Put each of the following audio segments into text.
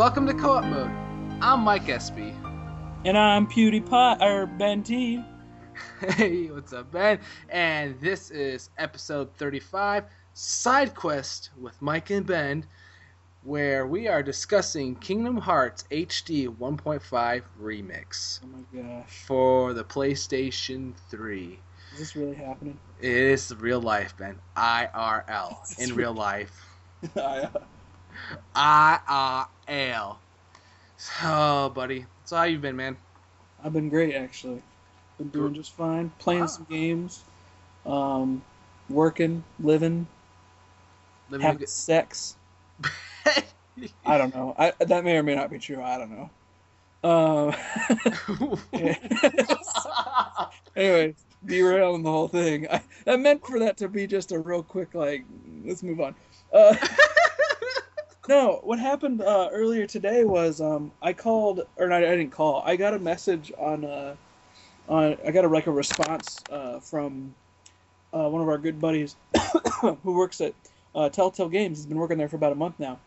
Welcome to Co-op Mode. I'm Mike Espy. And I'm PewDiePie, or Ben T. Hey, what's up, Ben? And this is episode 35, Side Quest with Mike and Ben, where we are discussing Kingdom Hearts HD 1.5 Remix Oh my gosh. for the PlayStation 3. Is this really happening? It is real life, Ben. IRL. In real- real life. Uh, I, IRL. So, buddy. So, how you been, man? I've been great, actually. Been doing just fine. Playing Wow. some games. Um, working, living, Living having good- sex. I don't know. I, that may or may not be true. I don't know. Um, anyway, derailing the whole thing. I, I meant for that to be just a real quick, like, let's move on. Uh, no, what happened uh, earlier today was um, I called, or not, I didn't call. I got a message on, uh, on I got a like a response uh, from uh, one of our good buddies who works at uh, Telltale Games. He's been working there for about a month now.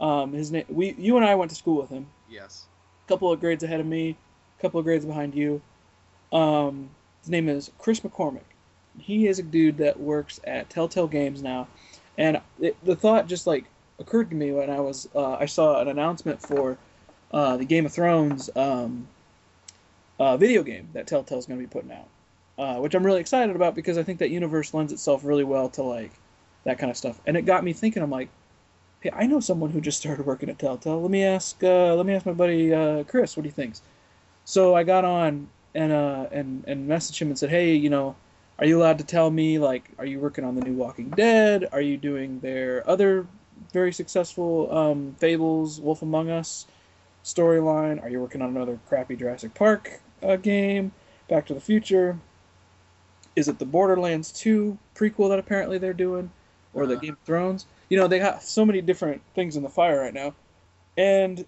Um, his name, we, you and I went to school with him yes. A couple of grades ahead of me, a couple of grades behind you. Um, his name is Chris McCormick. He is a dude that works at Telltale Games now, and it, the thought just like occurred to me when I was uh, I saw an announcement for uh, the Game of Thrones um, uh, video game that Telltale's going to be putting out, uh, which I'm really excited about because I think that universe lends itself really well to like that kind of stuff, and it got me thinking. I'm like, hey, I know someone who just started working at Telltale. Let me ask, uh, let me ask my buddy uh, Chris what he thinks. So I got on and and and messaged him and said, hey, you know, are you allowed to tell me like, are you working on the new Walking Dead? Are you doing their other very successful um, Fables, Wolf Among Us storyline? Are you working on another crappy Jurassic Park uh, game? Back to the Future? Is it the Borderlands 2 prequel that apparently they're doing, or the Uh. Game of Thrones? You know, they got so many different things in the fire right now, and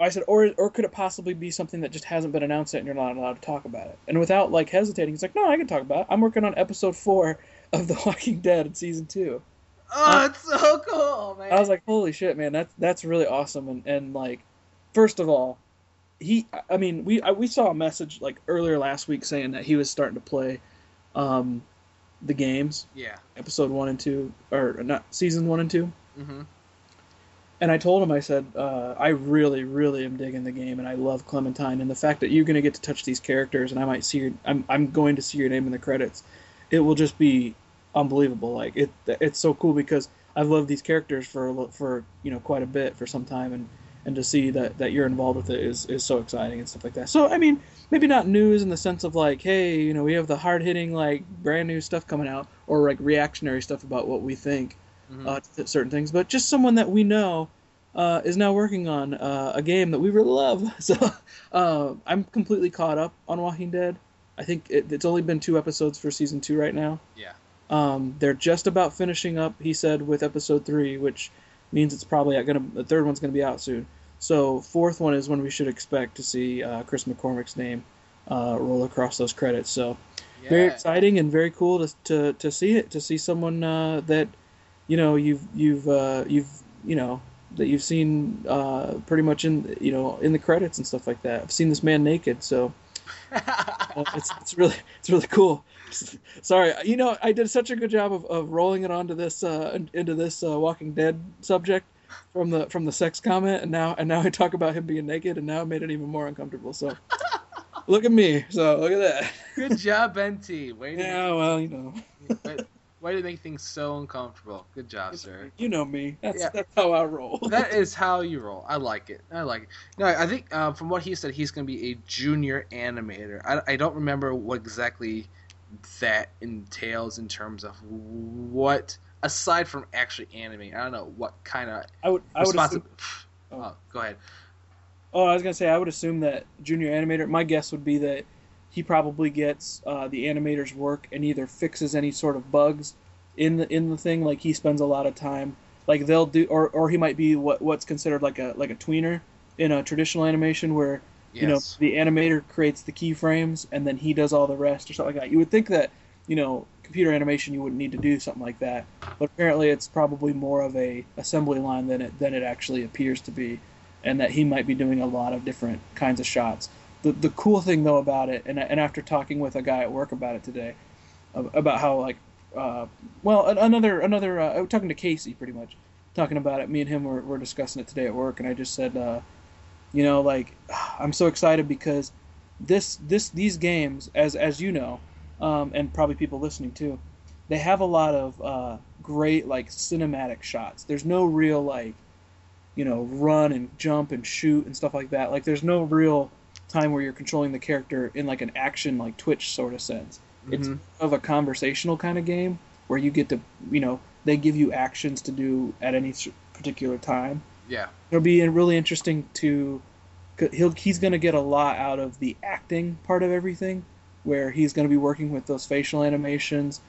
I said, or or could it possibly be something that just hasn't been announced yet and you're not allowed to talk about it? And without like hesitating, he's like, no, I can talk about it. I'm working on episode four of The Walking Dead in season two. Oh, it's so cool, man. I was like, holy shit, man, that's that's really awesome. And and like, first of all, he, I mean, we I, we saw a message like earlier last week saying that he was starting to play, um, the games, yeah. episode one and two, or not season one and two. Mm-hmm. And I told him, I said, uh, I really, really am digging the game, and I love Clementine, and the fact that you're going to get to touch these characters, and I might see your, I'm, I'm going to see your name in the credits, it will just be unbelievable. Like it, it's so cool because I've loved these characters for, for you know, quite a bit for some time, and and to see that that you're involved with it is is so exciting and stuff like that. So I mean, maybe not news in the sense of like, hey, you know, we have the hard hitting like brand new stuff coming out, or like reactionary stuff about what we think hmm uh, certain things, but just someone that we know uh, is now working on uh, a game that we really love. So uh, I'm completely caught up on Walking Dead. I think it, it's only been two episodes for season two right now. Yeah. Um, they're just about finishing up, he said, with episode three, which means it's probably gonna the third one's gonna be out soon. So fourth one is when we should expect to see uh, Chris McCormick's name uh, roll across those credits. So yeah. very exciting and very cool to, to, to see it to see someone uh, that you know you've you've uh, you've you know that you've seen uh, pretty much in you know in the credits and stuff like that. I've seen this man naked, so uh, it's it's really it's really cool. Sorry, you know I did such a good job of, of rolling it onto this uh, into this uh, Walking Dead subject from the from the sex comment, and now and now I talk about him being naked, and now it made it even more uncomfortable. So look at me. So look at that. Good job, Ben T. Way to, Yeah, well, you know. Why to make things so uncomfortable. Good job, sir. You know me. That's Yeah. that's how I roll. that is how you roll. I like it. I like it. No, I think uh, from what he said, he's going to be a junior animator. I, I don't remember what exactly that entails in terms of what, aside from actually animating. I don't know what kind of I would I would assume, responsibility. Oh, go ahead. Oh, I was gonna say I would assume that junior animator. My guess would be that he probably gets uh, the animator's work and either fixes any sort of bugs in the in the thing. Like he spends a lot of time. Like they'll do, or or he might be what what's considered like a like a tweener in a traditional animation where Yes. you know the animator creates the keyframes and then he does all the rest or something like that. You would think that you know computer animation you wouldn't need to do something like that, but apparently it's probably more of a assembly line than it than it actually appears to be. and that he might be doing a lot of different kinds of shots. The the cool thing though about it, and and after talking with a guy at work about it today, about how like, uh, well another another uh, I was talking to Casey pretty much, talking about it. Me and him were, were discussing it today at work, and I just said, uh, you know, like I'm so excited because this this these games, as as you know, um, and probably people listening too, they have a lot of uh, great like cinematic shots. There's no real like, you know, run and jump and shoot and stuff like that. Like there's no real time where you're controlling the character in like an action like Twitch sort of sense. Mm-hmm. It's of a conversational kind of game where you get to, you know, they give you actions to do at any particular time. Yeah, it'll be really interesting to. He'll he's going to get a lot out of the acting part of everything, where he's going to be working with those facial animations.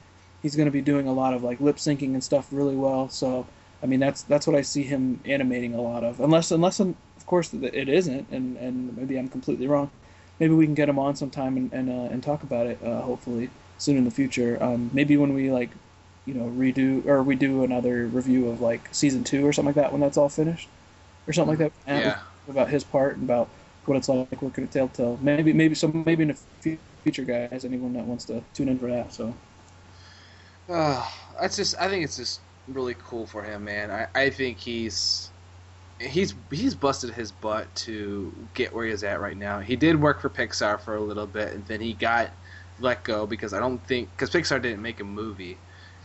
He's going to be doing a lot of like lip syncing and stuff really well. So I mean that's that's what I see him animating a lot of. Unless unless of course it isn't, and and maybe I'm completely wrong. Maybe we can get him on sometime and and, uh, and talk about it. Uh, hopefully soon in the future. Um, maybe when we like, you know, redo or we do another review of like season two or something like that when that's all finished, or something like that. Yeah. About his part and about what it's like working at Telltale. Maybe maybe so maybe in the future, guys, anyone that wants to tune in for that. So. Uh, that's just. I think it's just really cool for him, man. I, I think he's he's he's busted his butt to get where he's at right now. He did work for Pixar for a little bit, and then he got let go because I don't think because Pixar didn't make a movie,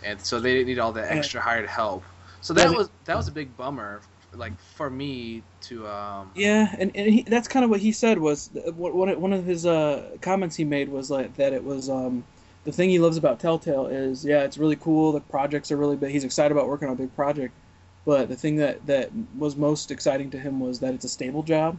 and so they didn't need all that extra hired help. So that was that was a big bummer, like for me to. Um, yeah, and, and he, that's kind of what he said was one one of his uh, comments he made was like that it was um, the thing he loves about Telltale is yeah it's really cool the projects are really big he's excited about working on a big project, but the thing that that was most exciting to him was that it's a stable job.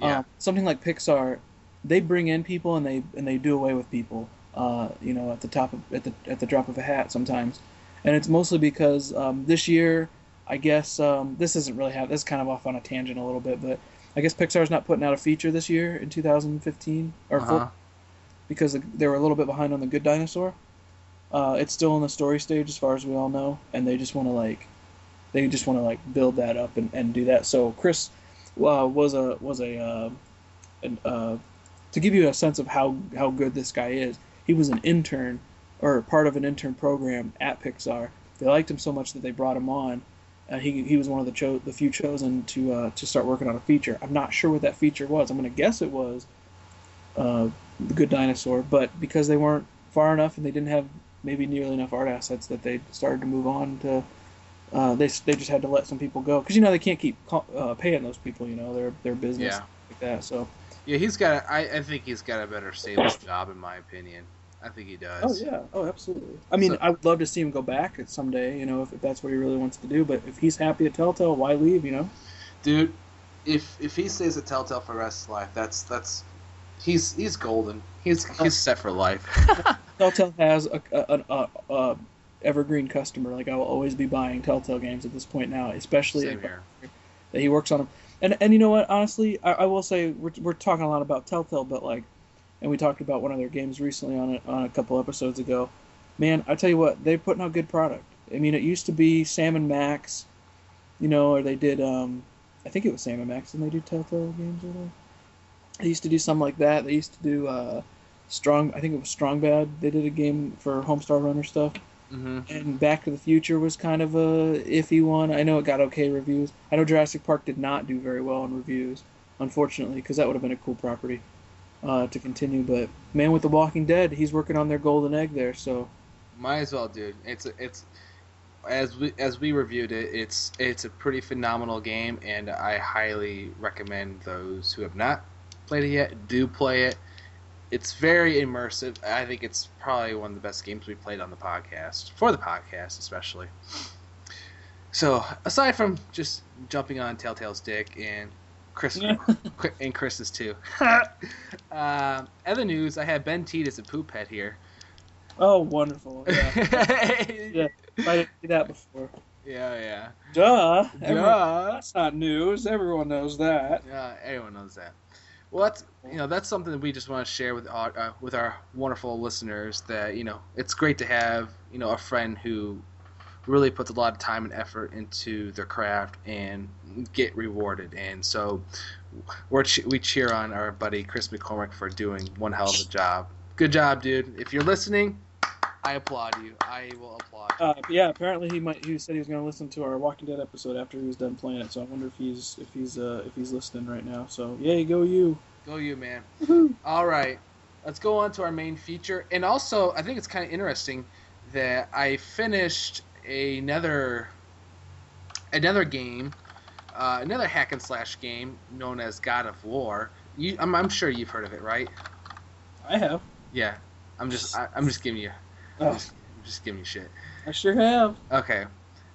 Yeah. Um, something like Pixar, they bring in people and they and they do away with people. Uh, you know, at the top of at the at the drop of a hat sometimes, and it's mostly because um, this year, I guess um, this isn't really have this is kind of off on a tangent a little bit, but I guess Pixar's not putting out a feature this year in 2015 or uh-huh. because they were a little bit behind on the Good Dinosaur. Uh, it's still in the story stage as far as we all know, and they just want to like they just want to like build that up and, and do that. So Chris uh, was a was a uh, an, uh, to give you a sense of how how good this guy is he was an intern or part of an intern program at Pixar. They liked him so much that they brought him on. Uh, he, he was one of the cho- the few chosen to uh, to start working on a feature. I'm not sure what that feature was. I'm going to guess it was uh, the Good Dinosaur, but because they weren't far enough and they didn't have maybe nearly enough art assets that they started to move on to. Uh, they, they just had to let some people go because you know they can't keep uh, paying those people. You know their their business yeah. like that. So yeah, he's got. I, I think he's got a better stable job in my opinion. I think he does. Oh yeah. Oh, absolutely. I mean, so, I would love to see him go back someday. You know, if, if that's what he really wants to do. But if he's happy at Telltale, why leave? You know. Dude, if if he stays at Telltale for the rest of life, that's that's he's he's golden. He's he's set for life. Telltale has a, a, a, a, evergreen customer. Like I will always be buying Telltale games at this point now, especially Same here. That he works on them. And and you know what? Honestly, I, I will say we're we're talking a lot about Telltale, but like and we talked about one of their games recently on a, on a couple episodes ago. Man, I tell you what, they're putting out good product. I mean, it used to be Sam and Max, you know, or they did. Um, I think it was Sam and Max, and they do Telltale games. Or they used to do something like that. They used to do uh, Strong. I think it was Strong Bad. They did a game for Homestar Runner stuff. Mm-hmm. And Back to the Future was kind of a iffy one. I know it got okay reviews. I know Jurassic Park did not do very well in reviews, unfortunately, because that would have been a cool property uh, to continue. But Man with the Walking Dead, he's working on their golden egg there. So might as well, dude. It's it's as we as we reviewed it, it's it's a pretty phenomenal game, and I highly recommend those who have not played it yet do play it. It's very immersive. I think it's probably one of the best games we've played on the podcast for the podcast, especially. So, aside from just jumping on Telltale's dick and Chris and Chris's too. um, other news: I have Ben Teed as a poop head here. Oh, wonderful! Yeah, yeah. I didn't see that before. Yeah, yeah. Duh. Duh. Everyone, that's not news. Everyone knows that. Yeah, everyone knows that. Well, that's you know that's something that we just want to share with our uh, with our wonderful listeners. That you know it's great to have you know a friend who really puts a lot of time and effort into their craft and get rewarded. And so we're we cheer on our buddy Chris McCormick for doing one hell of a job. Good job, dude. If you're listening, I applaud you. I will applaud. You. Uh, yeah, apparently he might. He said he was going to listen to our Walking Dead episode after he was done playing it. So I wonder if he's if he's uh, if he's listening right now. So yay, go you. Go you, man. All right, let's go on to our main feature. And also, I think it's kind of interesting that I finished another another game, uh, another hack and slash game known as God of War. You, I'm, I'm sure you've heard of it, right? I have. Yeah. I'm just I, am just giving you Oh, just, just giving you shit. I sure have. Okay.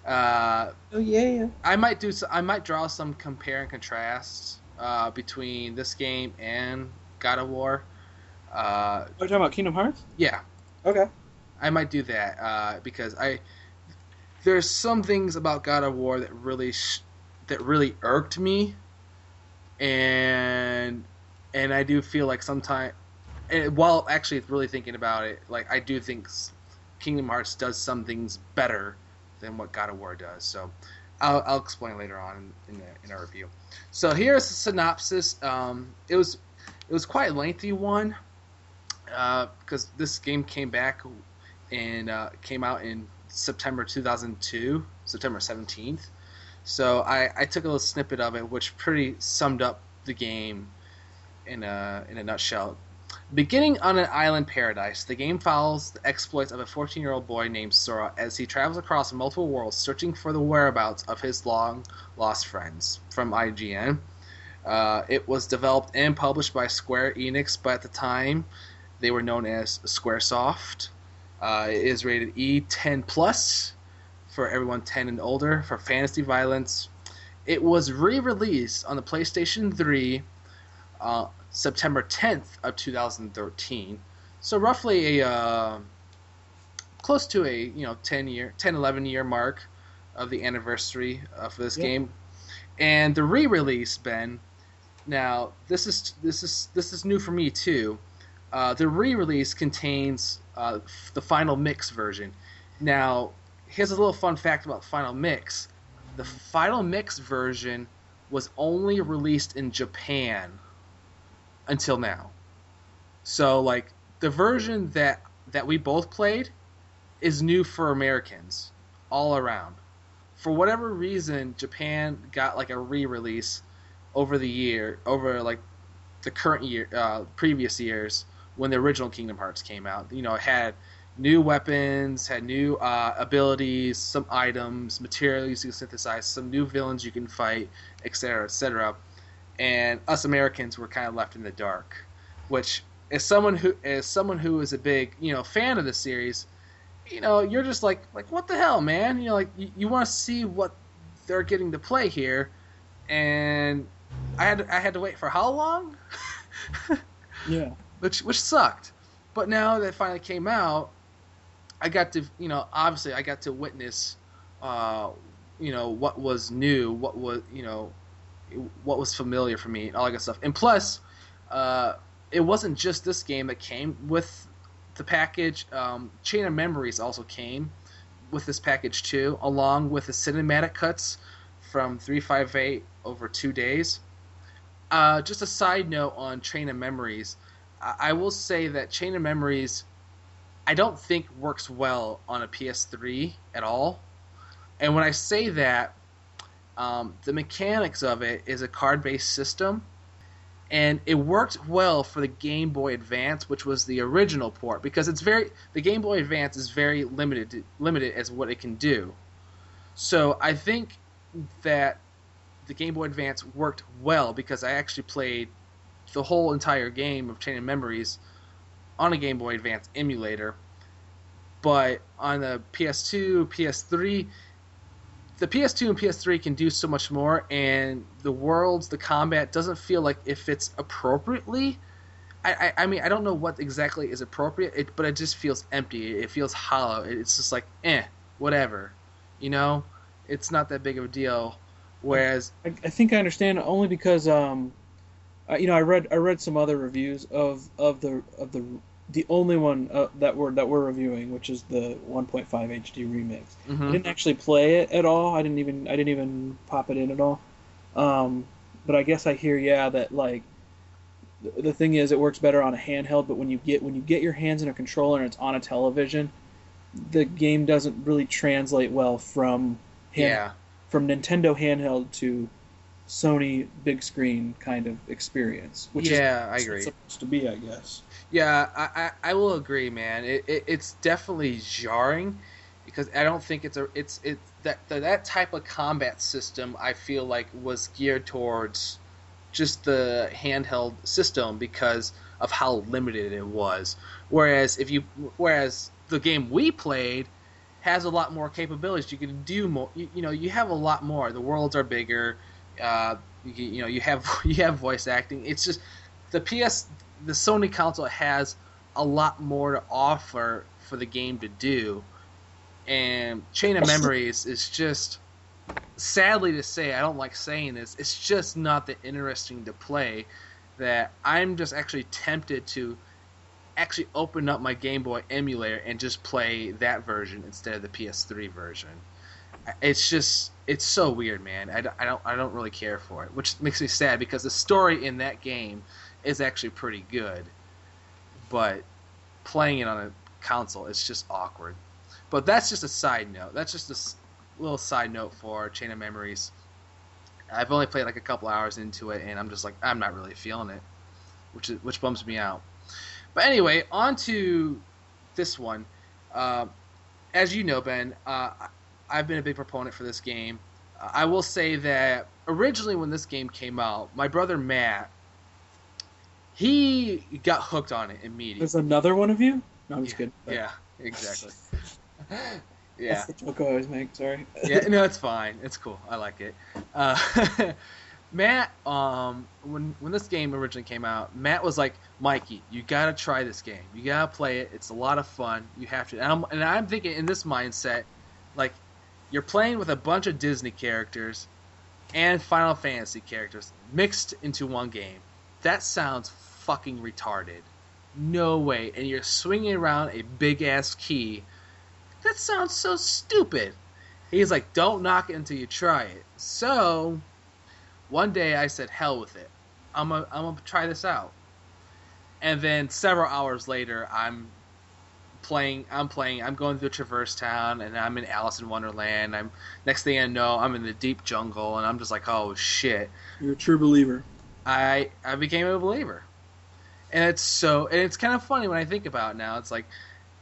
Uh, Oh yeah. I might do. I might draw some compare and contrast uh, between this game and God of War. Uh, Are you talking about Kingdom Hearts? yeah, Okay. I might do that uh, because I there's some things about God of War that really sh- that really irked me, and and I do feel like sometimes, and while actually really thinking about it, like I do think Kingdom Hearts does some things better than what God of War does. So I'll, I'll explain later on in, the, in our review. So here's the synopsis. Um, it was it was quite a lengthy one because this game came back and uh, came out in September 2002, September 17th. So I, I took a little snippet of it, which pretty summed up the game in a in a nutshell. Beginning on an island paradise, the game follows the exploits of a 14-year-old boy named Sora as he travels across multiple worlds searching for the whereabouts of his long-lost friends. From IGN, uh, it was developed and published by Square Enix, but at the time they were known as SquareSoft. Uh, it is rated E10 plus for everyone 10 and older for fantasy violence. It was re-released on the PlayStation 3 uh, September 10th of 2013. So roughly a uh, close to a you know 10 year 10 11 year mark of the anniversary of this Yeah. game. And the re-release Ben now this is this is this is new for me too. Uh, the re-release contains uh, f- the final mix version. Now, here's a little fun fact about final mix: the final mix version was only released in Japan until now. So, like the version that that we both played is new for Americans all around. For whatever reason, Japan got like a re-release over the year, over like the current year, uh, previous years when the original Kingdom Hearts came out. You know, it had new weapons, had new uh, abilities, some items, materials you can synthesize, some new villains you can fight, etc., etc. And us Americans were kind of left in the dark, which as someone who as someone who is a big you know fan of the series, you know, you're just like like what the hell, man? You know, like you, you want to see what they're getting to play here, and I had I had to wait for how long? Yeah. which which sucked. But now that it finally came out, I got to you know obviously I got to witness, uh, you know what was new, what was you know, what was familiar for me, all that good stuff. And plus, uh, it wasn't just this game that came with the package. Um, Chain of Memories also came with this package too, along with the cinematic cuts from 358 over two days. Uh, just a side note on Chain of Memories. I, I will say that Chain of Memories, I don't think works well on a PS3 at all. And when I say that, um, the mechanics of it is a card-based system, and it worked well for the Game Boy Advance, which was the original port, because it's very the Game Boy Advance is very limited limited as what it can do. So I think that the Game Boy Advance worked well because I actually played the whole entire game of Chain of Memories on a Game Boy Advance emulator. But on the PS2, PS3, the PS2 and PS3 can do so much more, and the worlds, the combat doesn't feel like it fits appropriately. I, I, I mean, I don't know what exactly is appropriate, it, but it just feels empty. It feels hollow. It's just like, eh, whatever. You know, it's not that big of a deal. Whereas, I, I think I understand only because um, uh, you know I read I read some other reviews of of the of the the only one uh, that we're that we're reviewing, which is the 1.5 HD remix. Mhm. I didn't actually play it at all. I didn't even I didn't even pop it in at all. Um, but I guess I hear yeah that like the, the thing is it works better on a handheld. But when you get when you get your hands in a controller and it's on a television, the game doesn't really translate well from hand, Yeah. from Nintendo handheld to Sony big screen kind of experience. Which yeah, I is agree. supposed to be, I guess. Yeah, I, I, I will agree, man. It, it, it's definitely jarring because I don't think it's a it's that that that type of combat system. I feel like was geared towards just the handheld system because of how limited it was. Whereas if you whereas the game we played has a lot more capabilities. You can do more. You, you know, you have a lot more. The worlds are bigger. Uh, you, you know, you have you have voice acting. It's just the PS, the Sony console has a lot more to offer for the game to do. And Chain of Memories is just, sadly to say, I don't like saying this. It's just not that interesting to play. That I'm just actually tempted to actually open up my Game Boy emulator and just play that version instead of the PS3 version. It's just it's so weird, man. I, don't- I don't I don't really care for it, which makes me sad because the story in that game is actually pretty good, but playing it on a console it's just awkward. But that's just a side note. That's just a little side note for Chain of Memories. I've only played like a couple hours into it, and I'm just like I'm not really feeling it, which is, which bums me out. But anyway, on to this one. Uh, as you know, Ben, uh, I've been a big proponent for this game. I will say that originally, when this game came out, my brother Matt, he got hooked on it immediately. There's another one of you? No, I'm just kidding. Yeah, exactly. yeah, That's the joke I always make. Sorry. yeah. No, it's fine. It's cool. I like it. Uh, Matt, um, when when this game originally came out, Matt was like, "Mikey, you gotta try this game. You gotta play it. It's a lot of fun. You have to." And I'm, and I'm thinking in this mindset, like, you're playing with a bunch of Disney characters and Final Fantasy characters mixed into one game. That sounds fucking retarded. No way. And you're swinging around a big ass key. That sounds so stupid. He's like, don't knock it until you try it. So, one day I said, hell with it. I'm gonna I'm gonna try this out. And then several hours later, I'm playing. I'm playing. I'm going through Traverse Town, and I'm in Alice in Wonderland. I'm next thing I know, I'm in the deep jungle, and I'm just like, oh shit. You're a true believer. I I became a believer, and it's so and it's kind of funny when I think about it now. It's like,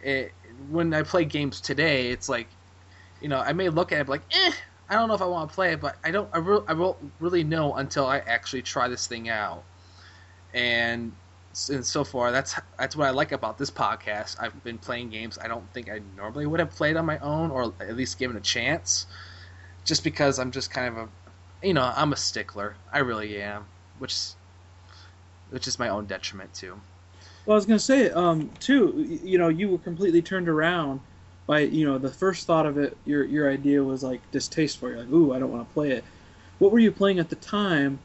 it, when I play games today, it's like, you know, I may look at it like, eh, I don't know if I want to play it, but I don't, I, re- I won't really know until I actually try this thing out. And and so far, that's that's what I like about this podcast. I've been playing games I don't think I normally would have played on my own, or at least given a chance, just because I'm just kind of a, you know, I'm a stickler. I really am, which which is my own detriment too. Well, I was gonna say, um, too. You know, you were completely turned around by you know the first thought of it. Your your idea was like distasteful. You're like, ooh, I don't want to play it. What were you playing at the time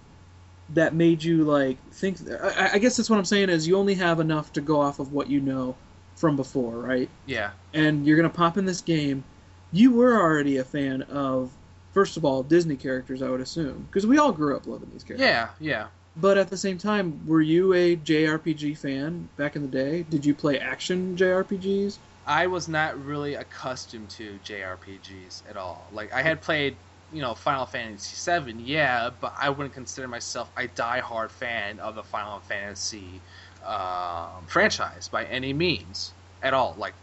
that made you like think? I, I guess that's what I'm saying is you only have enough to go off of what you know from before, right? Yeah, and you're gonna pop in this game. You were already a fan of, first of all, Disney characters, I would assume, because we all grew up loving these characters. yeah, yeah. But at the same time, were you a JRPG fan back in the day? Did you play action JRPGs? I was not really accustomed to JRPGs at all. Like I had played, you know, Final Fantasy VII, yeah, but I wouldn't consider myself a die-hard fan of the Final Fantasy um, franchise by any means at all. Like,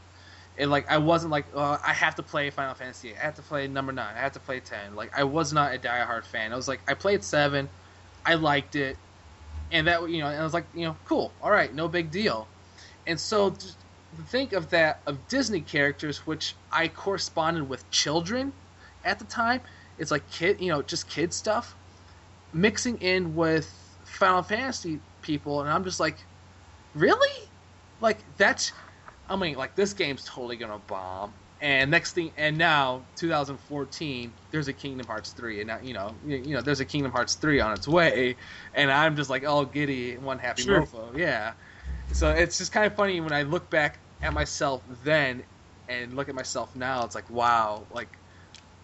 it like I wasn't like uh, I have to play Final Fantasy, I have to play number nine, I have to play ten. Like I was not a die-hard fan. I was like I played seven, I liked it, and that you know, and I was like you know, cool, all right, no big deal. And so think of that of Disney characters, which I corresponded with children at the time. It's like kid, you know, just kid stuff, mixing in with Final Fantasy people, and I'm just like, really? Like that's, I mean, like this game's totally gonna bomb. And next thing, and now 2014, there's a Kingdom Hearts 3, and now you know, you, you know, there's a Kingdom Hearts 3 on its way, and I'm just like, oh, giddy, one happy Sure. mofo, yeah. so it's just kind of funny when I look back at myself then and look at myself now. It's like wow, like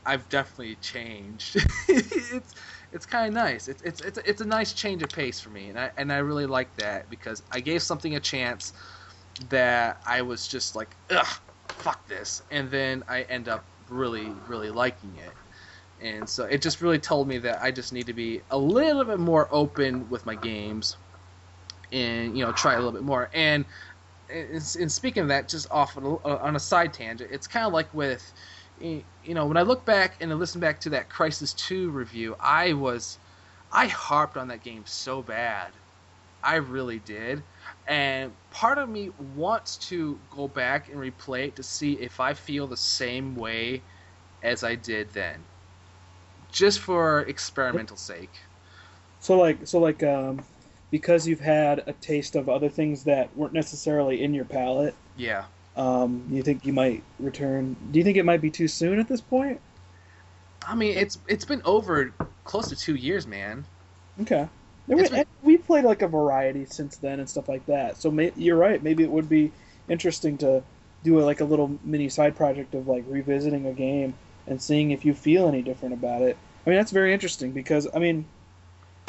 I've definitely changed. it's it's kind of nice. It's it's it's a, it's a nice change of pace for me, and I and I really like that because I gave something a chance that I was just like ugh, fuck this, and then I end up really really liking it. And so it just really told me that I just need to be a little bit more open with my games, and you know try a little bit more. And and speaking of that, just off on a, side tangent, it's kind of like with you know, when I look back and I listen back to that Crysis 2 review, I was, I harped on that game so bad. I really did. And part of me wants to go back and replay it to see if I feel the same way as I did then. Just for experimental sake. So like so like um because you've had a taste of other things that weren't necessarily in your palate. Yeah. Um, you think you might return? Do you think it might be too soon at this point? I mean, it's it's been over close to two years, man. Okay. We, been... we played like a variety since then and stuff like that. So may, you're right. Maybe it would be interesting to do a, like a little mini side project of like revisiting a game and seeing if you feel any different about it. I mean, that's very interesting because I mean,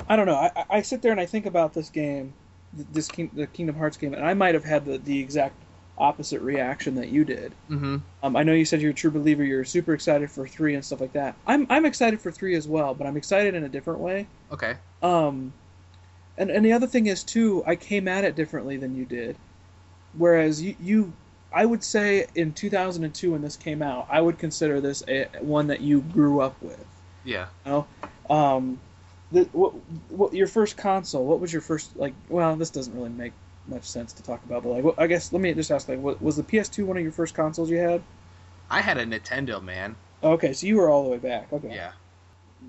I don't know. I, I sit there and I think about this game, this King, the Kingdom Hearts game, and I might have had the, the exact opposite reaction that you did. Mm-hmm. Um, I know you said you're a true believer. You're super excited for three and stuff like that. I'm I'm excited for three as well, but I'm excited in a different way. Okay. Um, and and the other thing is too, I came at it differently than you did. Whereas you you, I would say in 2002 when this came out, I would consider this a, one that you grew up with. Yeah. You know, um, the what, what your first console? What was your first like? Well, this doesn't really make much sense to talk about. But like, well, I guess let me just ask: like, what, was the PS2 one of your first consoles you had? I had a Nintendo, man. Okay, so you were all the way back. Okay. Yeah.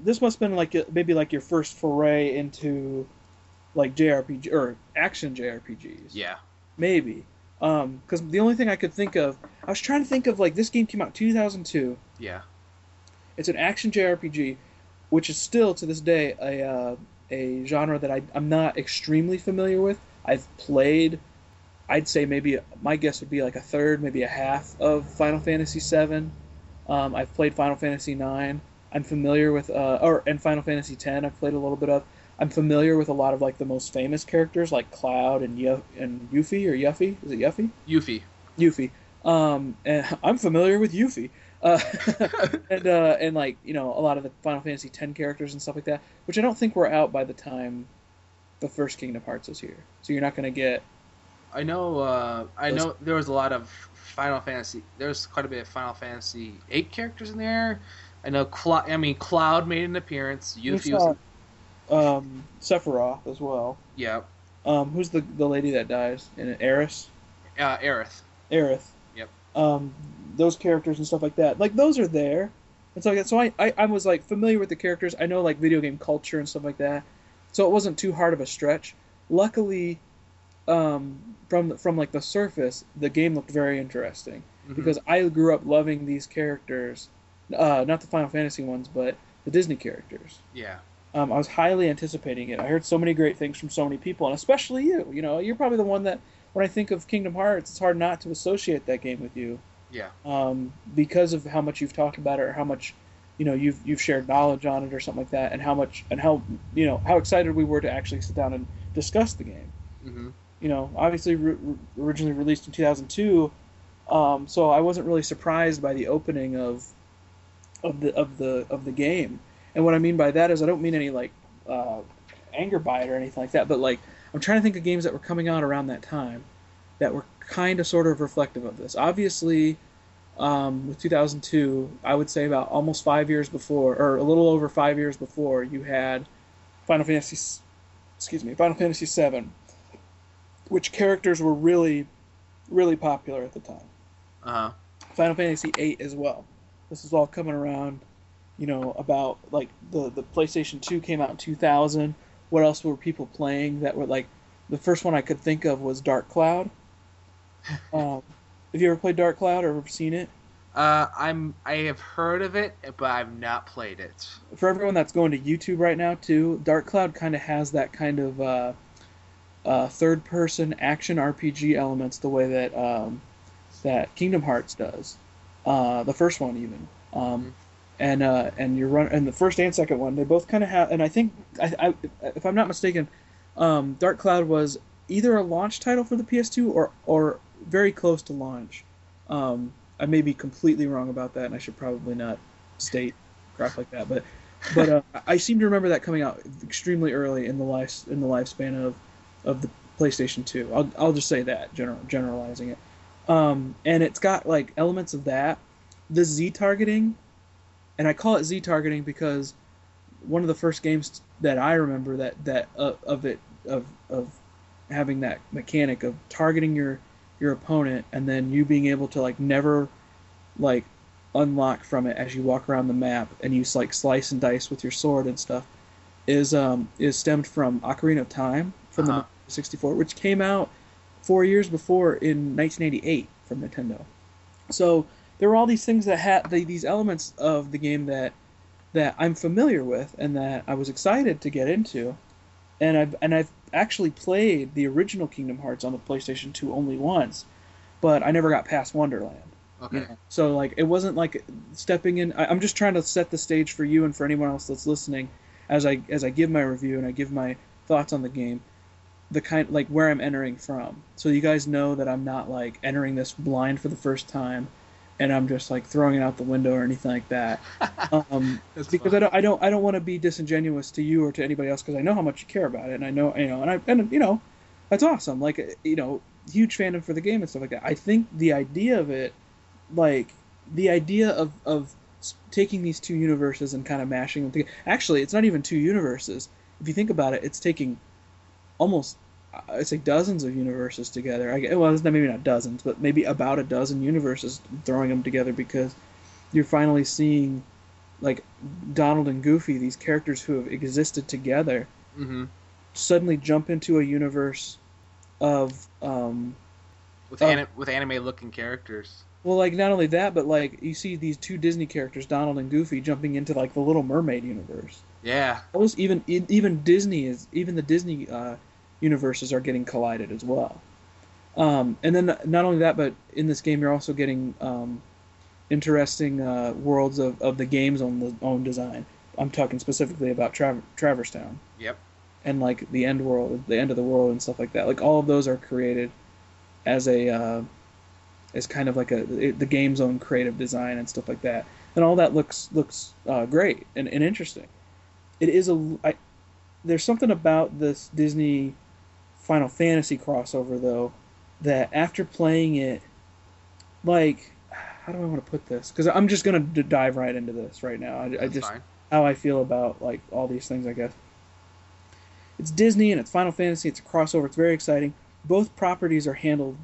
This must have been like maybe like your first foray into like JRPG or action JRPGs. Yeah. Maybe. Um, because the only thing I could think of, I was trying to think of like this game came out 2002. Yeah. It's an action JRPG, which is still to this day a uh, a genre that I, I'm not extremely familiar with. I've played, I'd say maybe my guess would be like a third, maybe a half of Final Fantasy VII. Um, I've played Final Fantasy IX. I'm familiar with, uh, or and Final Fantasy X. I've played a little bit of. I'm familiar with a lot of like the most famous characters like Cloud and Yuff, and Yuffie or Yuffie. Is it Yuffie? Yuffie. Yuffie. Um, and I'm familiar with Yuffie. Uh, and uh, and like you know a lot of the Final Fantasy X characters and stuff like that, which I don't think were out by the time the first Kingdom Hearts is here. So you're not going to get. I know. Uh, I know there was a lot of Final Fantasy. There's quite a bit of Final Fantasy eight characters in there. I know. Cl- I mean, Cloud made an appearance. Yuffie was. Um, Sephiroth as well. Yeah. Um, who's the the lady that dies in it? Aerith. Uh, Aerith. Aerith. Yep. Um, those characters and stuff like that. Like those are there. And so, so I, I, I was like familiar with the characters. I know like video game culture and stuff like that so it wasn't too hard of a stretch. Luckily, um, from from like the surface, the game looked very interesting mm-hmm. because I grew up loving these characters, uh, not the Final Fantasy ones, but the Disney characters. Yeah. Um, I was highly anticipating it. I heard so many great things from so many people, and especially you. You know, you're probably the one that when I think of Kingdom Hearts, it's hard not to associate that game with you. Yeah. Um, because of how much you've talked about it, or how much you know you've you've shared knowledge on it or something like that, and how much and how you know how excited we were to actually sit down and discuss the game. Mm-hmm. You know, obviously re- originally released in 2002, um, so I wasn't really surprised by the opening of of the of the of the game. And what I mean by that is I don't mean any like uh, anger by it or anything like that, but like I'm trying to think of games that were coming out around that time that were kind of sort of reflective of this. Obviously, um, with 2002, I would say about almost five years before, or a little over five years before, you had Final Fantasy, excuse me, Final Fantasy VII, which characters were really, really popular at the time. Uh huh. Final Fantasy VIII as well. This is all coming around, you know, about like the the PlayStation 2 came out in 2000. What else were people playing that were like the first one I could think of was Dark Cloud. Um, have you ever played Dark Cloud or ever seen it? Uh, I'm I have heard of it, but I've not played it. For everyone that's going to YouTube right now too, Dark Cloud kind of has that kind of uh, uh, third-person action RPG elements the way that um, that Kingdom Hearts does, uh, the first one even. Um, and uh, and you're run and the first and second one they both kind of have and I think I, I, if I'm not mistaken, um, Dark Cloud was either a launch title for the PS2 or or very close to launch. Um, I may be completely wrong about that, and I should probably not state crap like that. But but uh, I seem to remember that coming out extremely early in the life in the lifespan of of the PlayStation 2. I'll I'll just say that general generalizing it. Um, and it's got like elements of that. The Z targeting, and I call it Z targeting because one of the first games that I remember that that uh, of it of of having that mechanic of targeting your your opponent and then you being able to like never like unlock from it as you walk around the map and you like slice and dice with your sword and stuff is um is stemmed from Ocarina of Time from Uh-huh. the 64 which came out 4 years before in 1988 from Nintendo. So there were all these things that had the, these elements of the game that that I'm familiar with and that I was excited to get into and I've and I've actually played the original Kingdom Hearts on the PlayStation 2 only once, but I never got past Wonderland. Okay. You know? So like it wasn't like stepping in. I, I'm just trying to set the stage for you and for anyone else that's listening, as I as I give my review and I give my thoughts on the game, the kind like where I'm entering from. So you guys know that I'm not like entering this blind for the first time, and I'm just like throwing it out the window or anything like that. Um, because. I don't, I don't, I don't want to be disingenuous to you or to anybody else because I know how much you care about it, and I know, you know, and I, and you know, that's awesome. Like, you know, huge fandom for the game and stuff like that. I think the idea of it, like, the idea of of taking these two universes and kind of mashing them together. Actually, it's not even two universes. If you think about it, it's taking almost, I'd say, dozens of universes together. I, well, it's not maybe not dozens, but maybe about a dozen universes throwing them together because you're finally seeing like Donald and Goofy, these characters who have existed together, hmm suddenly jump into a universe of um, With anim- with anime looking characters. well, like not only that, but like you see these two Disney characters, Donald and Goofy, jumping into like the Little Mermaid universe. Yeah. Almost even even Disney is even the Disney uh, universes are getting collided as well. Um, and then not only that, but in this game you're also getting um, interesting uh, worlds of, of the game's own own design. I'm talking specifically about Traver- Traverse Town. Yep. and like the end world, the end of the world, and stuff like that. Like all of those are created as a uh, as kind of like a the game's own creative design and stuff like that. And all that looks looks uh, great and, and interesting. It is a I, there's something about this Disney Final Fantasy crossover though that after playing it, like how do I want to put this? Because I'm just gonna d- dive right into this right now. I, I just fine. how I feel about like all these things, I guess. It's Disney and it's Final Fantasy. It's a crossover. It's very exciting. Both properties are handled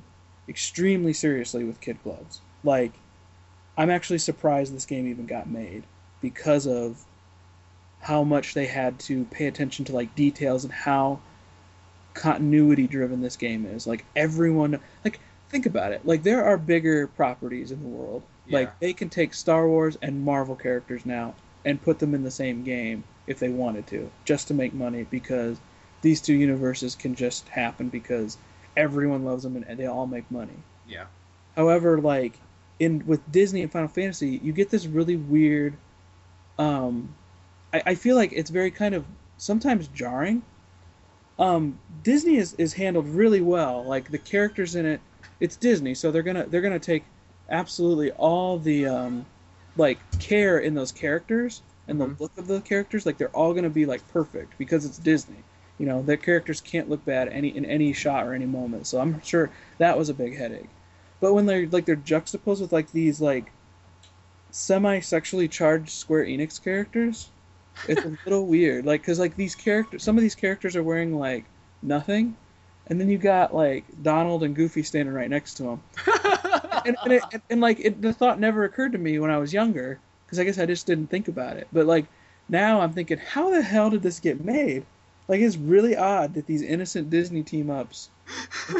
extremely seriously with kid gloves. Like, I'm actually surprised this game even got made because of how much they had to pay attention to like details and how continuity driven this game is. Like everyone, like think about it. Like there are bigger properties in the world. Yeah. Like they can take Star Wars and Marvel characters now and put them in the same game if they wanted to, just to make money because these two universes can just happen because everyone loves them and they all make money. Yeah. However, like in with Disney and Final Fantasy, you get this really weird. Um, I, I feel like it's very kind of sometimes jarring. Um, Disney is, is handled really well. Like the characters in it, it's Disney, so they're gonna they're gonna take absolutely all the um, like care in those characters and the Mhm. look of the characters. Like they're all gonna be like perfect because it's Disney. You know, their characters can't look bad any in any shot or any moment. So I'm sure that was a big headache. But when they're like they're juxtaposed with like these like semi-sexually charged Square Enix characters, it's a little weird. Like because like these characters, some of these characters are wearing like nothing, and then you got like Donald and Goofy standing right next to them. And and, it, and, and like it, the thought never occurred to me when I was younger because I guess I just didn't think about it. But like now I'm thinking, how the hell did this get made? Like it's really odd that these innocent Disney team ups,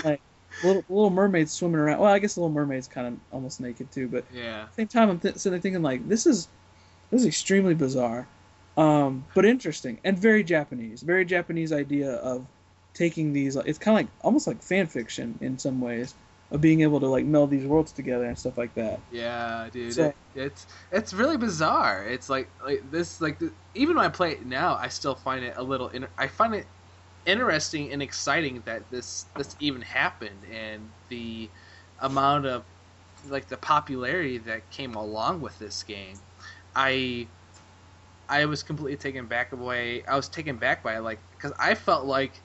like little Little Mermaids swimming around. Well, I guess Little Mermaid's kind of almost naked too, but yeah. at the same time, I'm th- sitting there thinking like this is this is extremely bizarre, um, but interesting and very Japanese. Very Japanese idea of taking these. It's kind of like almost like fan fiction in some ways of being able to like meld these worlds together and stuff like that. Yeah, dude. So- it, it's it's really bizarre. It's like like this like th- even when I play it now, I still find it a little. Inter- I find it interesting and exciting that this this even happened and the amount of like the popularity that came along with this game. I I was completely taken back away. I was taken back by it, like because I felt like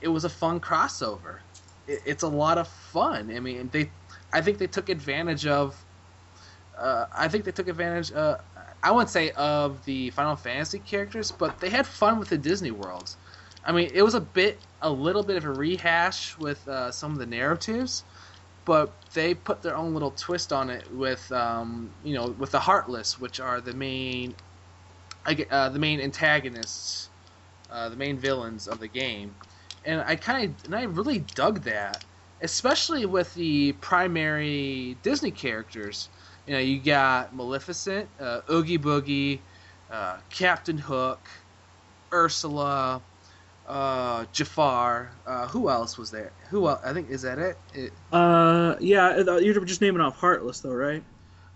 it was a fun crossover. It, it's a lot of fun. I mean, they I think they took advantage of. Uh, I think they took advantage. Uh, I wouldn't say of the Final Fantasy characters, but they had fun with the Disney worlds. I mean, it was a bit, a little bit of a rehash with uh, some of the narratives, but they put their own little twist on it with, um, you know, with the Heartless, which are the main, uh, the main antagonists, uh, the main villains of the game, and I kind of, and I really dug that, especially with the primary Disney characters. You know, you got Maleficent, uh, Oogie Boogie, uh, Captain Hook, Ursula, uh, Jafar. Uh, who else was there? Who else? I think is that it? it Uh, yeah, uh, you're just naming off Heartless though, right?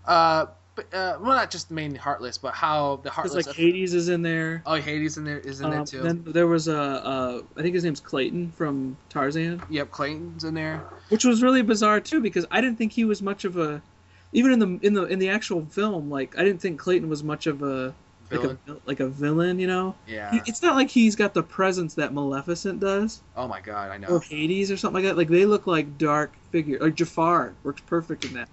uh, uh, well, not just the main Heartless, but how the Heartless. like Hades is in there. oh, Hades in there is in there Um, too. Then there was a, uh, I think his name's Clayton from Tarzan, Yep, Clayton's in there. which was really bizarre too because I didn't think he was much of a, even in the in the in the actual film, like I didn't think Clayton was much of a Villain. like a like a villain, you know. yeah. It's not like he's got the presence that Maleficent does Oh my God, I know. or Hades or something like that. Like they look like dark figure. Like Jafar works perfect in that.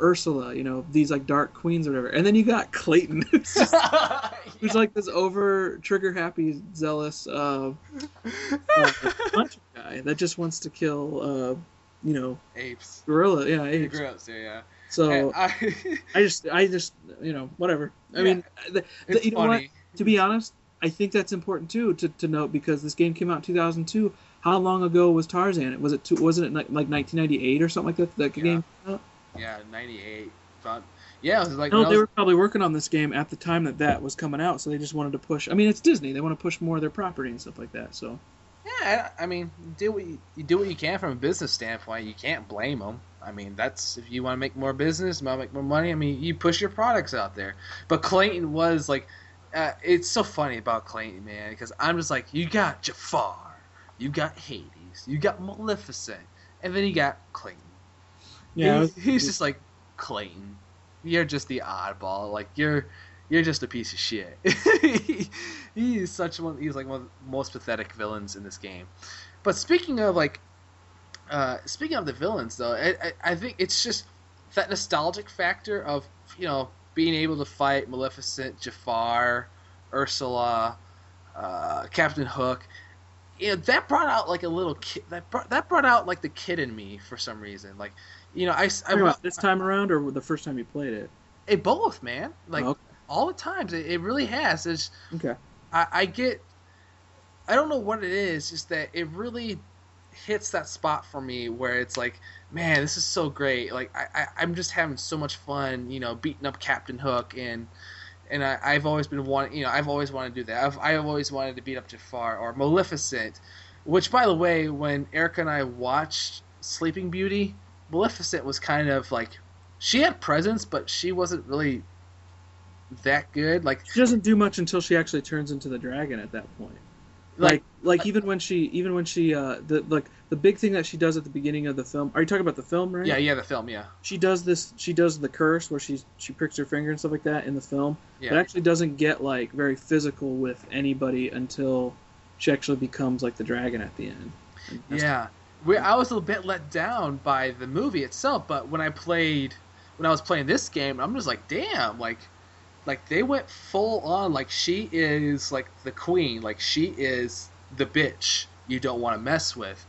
Ursula, you know, these like dark queens or whatever. And then you got Clayton, who's, just- who's like this over trigger happy, zealous uh, uh, punch guy that just wants to kill, uh, you know, apes. gorilla. Yeah, apes. Gross. Yeah, yeah. So I, I just, I just, you know, whatever. I Yeah. mean, the, the, it's you know what? funny. To be honest, I think that's important too to, to note because this game came out in 2002. How long ago was Tarzan? Was it two, wasn't it like, like 1998 or something like that? That Yeah. game. Yeah, '98. Yeah, it was like No, they was- were probably working on this game at the time that that was coming out, so they just wanted to push. I mean, it's Disney; they want to push more of their property and stuff like that. So Yeah, I I mean, do what you, you do what you can from a business standpoint. You can't blame them. I mean, that's if you want to make more business, want to make more money. I mean, you push your products out there. But Clayton was like, uh, it's so funny about Clayton, man, because I'm just like, you got Jafar, you got Hades, you got Maleficent, and then you got Clayton. Yeah, He- he's just like Clayton. You're just the oddball. Like you're you're just a piece of shit. he is such one. He's like one of the most pathetic villains in this game. But speaking of like, uh, speaking of the villains though, I, I, I think it's just that nostalgic factor of you know being able to fight Maleficent, Jafar, Ursula, uh, Captain Hook. You know that brought out like a little kid. That brought, that brought out like the kid in me for some reason. Like you know I, I about this time around or the first time you played it. it both man like Oh, all the times it, it really has. It's okay. I, I get I don't know what it is, just that it really hits that spot for me where it's like, man, this is so great. Like I, I I'm just having so much fun, you know, beating up Captain Hook and and I, I've always been wanting, you know, I've always wanted to do that. I've I've always wanted to beat up Jafar or Maleficent, which by the way, when Erica and I watched Sleeping Beauty, Maleficent was kind of like she had presence, but she wasn't really that good. Like She doesn't do much until she actually turns into the dragon at that point. Like, like even when she, even when she, uh, the like the big thing that she does at the beginning of the film. Are you talking about the film, right? yeah, yeah, the film, yeah, She does this. She does the curse where she she pricks her finger and stuff like that in the film. yeah. It actually doesn't get like very physical with anybody until she actually becomes like the dragon at the end. Yeah, we, I was a bit let down by the movie itself, but when I played, when I was playing this game, I'm just like, damn, like, like they went full on, like she is like the queen, like she is the bitch you don't want to mess with,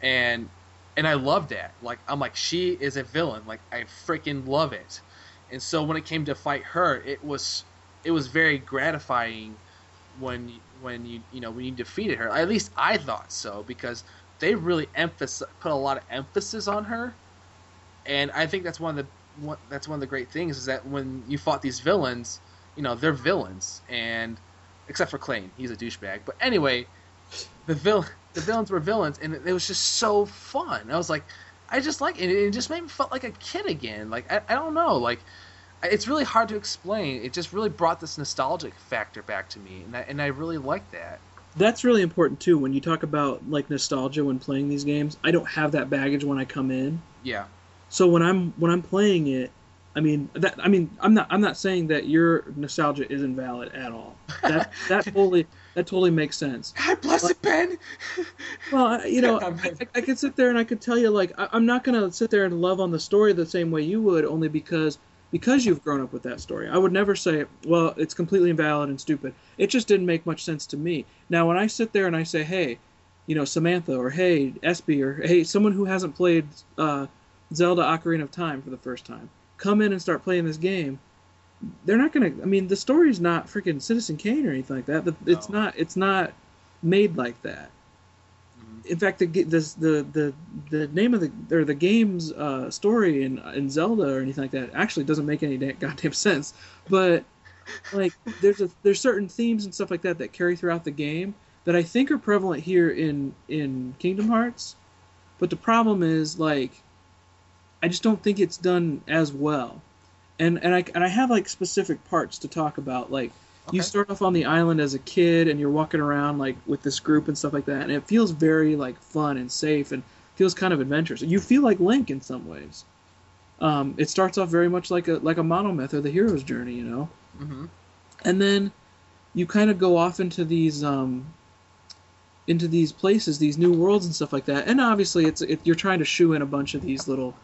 and and I love that. Like I'm like she is a villain, like I freaking love it, and so when it came to fight her, it was it was very gratifying when when you you know when you defeated her. At least I thought so because they really emphasis put a lot of emphasis on her, and I think that's one of the one, that's one of the great things is that when you fought these villains, you know they're villains, and except for Clayton, he's a douchebag. But anyway, the villain the villains were villains, and it, it was just so fun. I was like, I just like it. It just made me felt like a kid again. Like I, I don't know, like it's really hard to explain. It just really brought this nostalgic factor back to me, and I, and I really like that. That's really important too. When you talk about like nostalgia when playing these games, I don't have that baggage when I come in. Yeah. So when I'm when I'm playing it, I mean that I mean I'm not I'm not saying that your nostalgia is invalid at all. That that totally that totally makes sense. God bless it, Ben. Well, you know, I, I could sit there and I could tell you like I, I'm not gonna sit there and love on the story the same way you would, only because because you've grown up with that story. I would never say, well, it's completely invalid and stupid. It just didn't make much sense to me. Now, when I sit there and I say, hey, you know, Samantha, or hey, Espy, or hey, someone who hasn't played uh, Zelda Ocarina of Time for the first time, come in and start playing this game. They're not gonna. I mean, the story's not freaking Citizen Kane or anything like that. But it's No. not. It's not made like that. In fact, the this, the the the name of the or the game's uh, story in in Zelda or anything like that actually doesn't make any goddamn sense. But like, there's a there's certain themes and stuff like that that carry throughout the game that I think are prevalent here in in Kingdom Hearts. But the problem is like, I just don't think it's done as well. And and I and I have like specific parts to talk about like you start off on the island as a kid and you're walking around like with this group and stuff like that and it feels very like fun and safe and feels kind of adventurous. You feel like link in some ways. Um, it starts off very much like a like a monomyth or the hero's journey you know? Mm-hmm. and then you kind of go off into these um, into these places these new worlds and stuff like that and obviously it's it, you're trying to shoe in a bunch of these little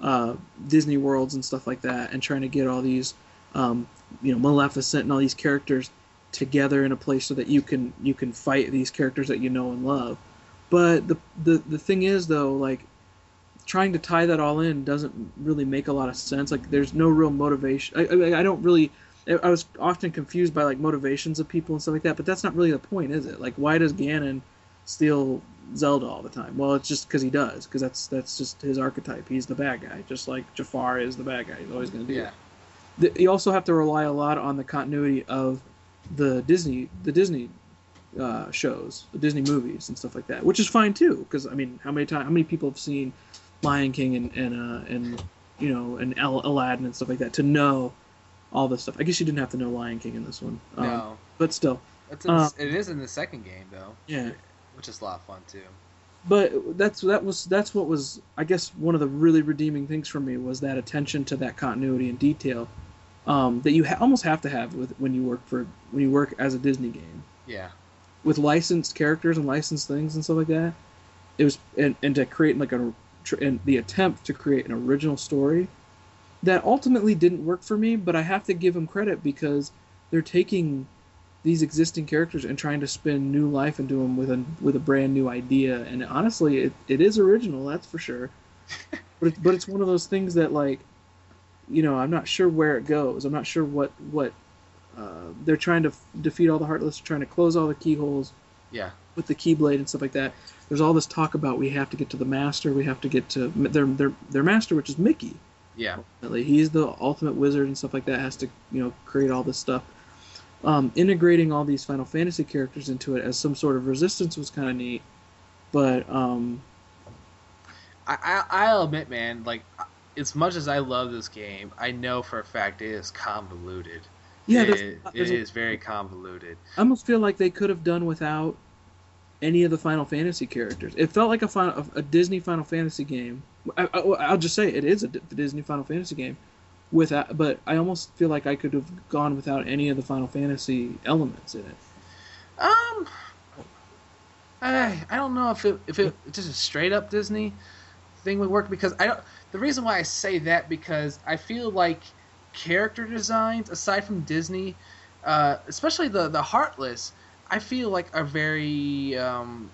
uh, disney worlds and stuff like that and trying to get all these um, you know maleficent and all these characters together in a place so that you can you can fight these characters that you know and love but the the, the thing is though like trying to tie that all in doesn't really make a lot of sense like there's no real motivation i, I, I don't really I was often confused by like motivations of people and stuff like that, but that's not really the point, is it? Like, why does Ganon steal Zelda all the time? Well, it's just because he does, because that's that's just his archetype. He's the bad guy, just like Jafar is the bad guy. He's always going to do Yeah. that. The- You also have to rely a lot on the continuity of the Disney the Disney uh, shows, the Disney movies and stuff like that, which is fine too. Because I mean, how many times, how many people have seen Lion King and and uh, and you know and Al- Aladdin and stuff like that to know all this stuff. I guess you didn't have to know Lion King in this one, um, No, but still, it's in uh, it is in the second game though, yeah. which is a lot of fun too. But that's that was that's what was I guess one of the really redeeming things for me was that attention to that continuity and detail um, that you ha- almost have to have with when you work for when you work as a Disney game. Yeah. with licensed characters and licensed things and stuff like that. It was and, and to create like a and the attempt to create an original story that ultimately didn't work for me, but I have to give them credit because they're taking these existing characters and trying to spin new life into them with a with a brand new idea. And honestly, it, it is original, that's for sure. but it, but it's one of those things that like, you know, I'm not sure where it goes. I'm not sure what what uh, they're trying to f- defeat all the heartless, trying to close all the keyholes Yeah. with the keyblade and stuff like that. There's all this talk about we have to get to the master, we have to get to their their their master, which is Mickey. Yeah. Ultimately, he's the ultimate wizard and stuff like that. Has to you know create all this stuff. Um, integrating all these Final Fantasy characters into it as some sort of resistance was kind of neat, but um, I, I I'll admit, man, like as much as I love this game, I know for a fact it is convoluted. yeah, it, there's, it there's a- is very convoluted. I almost feel like they could have done without any of the Final Fantasy characters. It felt like a final, a Disney Final Fantasy game. I, I, I'll just say it is a Disney Final Fantasy game, without. But I almost feel like I could have gone without any of the Final Fantasy elements in it. Um, I I don't know if it if it just a straight up Disney thing would work because I don't. The reason why I say that because I feel like character designs aside from Disney, uh, especially the the Heartless, I feel like are very. Um,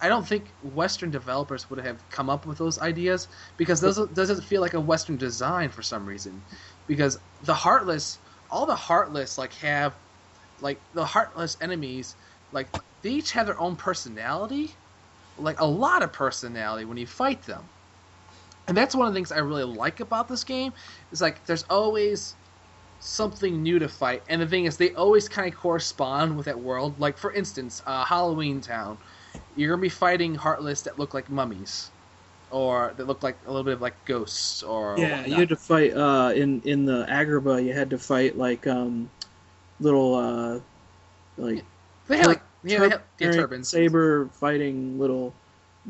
I don't think Western developers would have come up with those ideas because those doesn't feel like a Western design for some reason. Because the Heartless, all the Heartless like have, like the Heartless enemies, like they each have their own personality, like a lot of personality when you fight them. And that's one of the things I really like about this game is like there's always something new to fight, and the thing is they always kind of correspond with that world. Like for instance, uh, Halloween Town you're gonna be fighting Heartless that look like mummies, or that look like a little bit of like ghosts, or Yeah, whatnot. you had to fight uh, in in the Agrabah. You had to fight like um, little uh, like They had like yeah, they had, yeah, turban- turbans. saber fighting little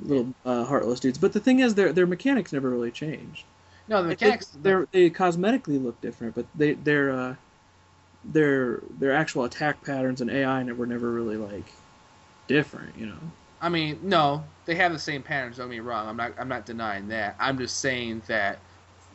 little uh, heartless dudes. But the thing is, their their mechanics never really changed. No, the mechanics. They, they're, they cosmetically look different, but they their uh, their their actual attack patterns and AI never never really like different. You know. I mean, no, they have the same patterns. Don't get me wrong. I'm not. I'm not denying that. I'm just saying that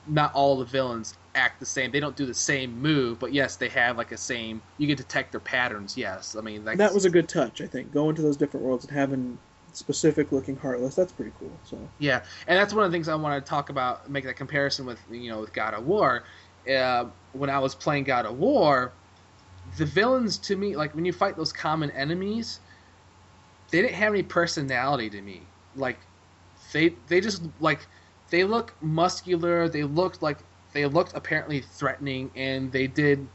not all the villains act the same. They don't do the same move, but yes, they have like a same. You can detect their patterns. Yes, I mean like that was a good touch, I think. Going to those different worlds and having specific looking heartless. That's pretty cool. So Yeah, and that's one of the things I want to talk about. Make that comparison with you know with God of War. Uh, when I was playing God of War, the villains to me, like when you fight those common enemies, they didn't have any personality to me. Like they they just like they look muscular. They looked like they looked apparently threatening, and they did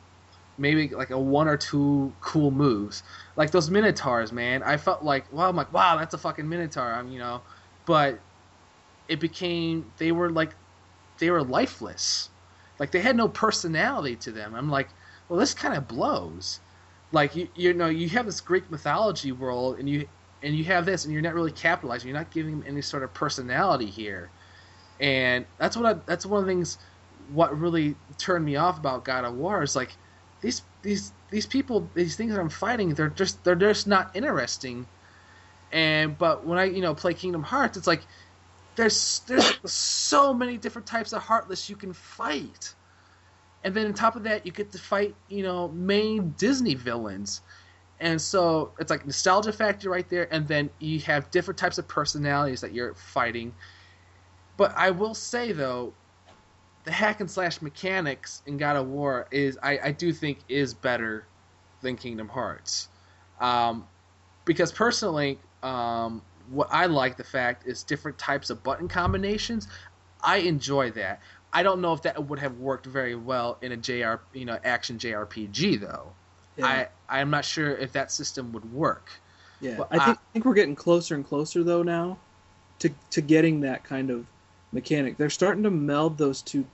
maybe like a one or two cool moves. Like those minotaurs, man. I felt like wow, I'm like wow, that's a fucking minotaur. I'm you know, but it became they were like they were lifeless. Like they had no personality to them. I'm like, well, this kind of blows. Like you you know you have this Greek mythology world, and you and you have this, and you're not really capitalizing. You're not giving them any sort of personality here, and that's what I, that's one of the things. What really turned me off about God of War is like these these these people these things that I'm fighting they're just they're just not interesting. And but when I you know play Kingdom Hearts, it's like there's there's so many different types of Heartless you can fight, and then on top of that you get to fight you know main Disney villains, and so it's like nostalgia factor right there, and then you have different types of personalities that you're fighting. But I will say though, the hack and slash mechanics in God of War is I, I do think is better than Kingdom Hearts, um, because personally, um, what I like the fact is different types of button combinations. I enjoy that. I don't know if that would have worked very well in a JR you know action JRPG though. I I'm not sure if that system would work. Yeah, Well, I think I think we're getting closer and closer though now to to getting that kind of mechanic. They're starting to meld those two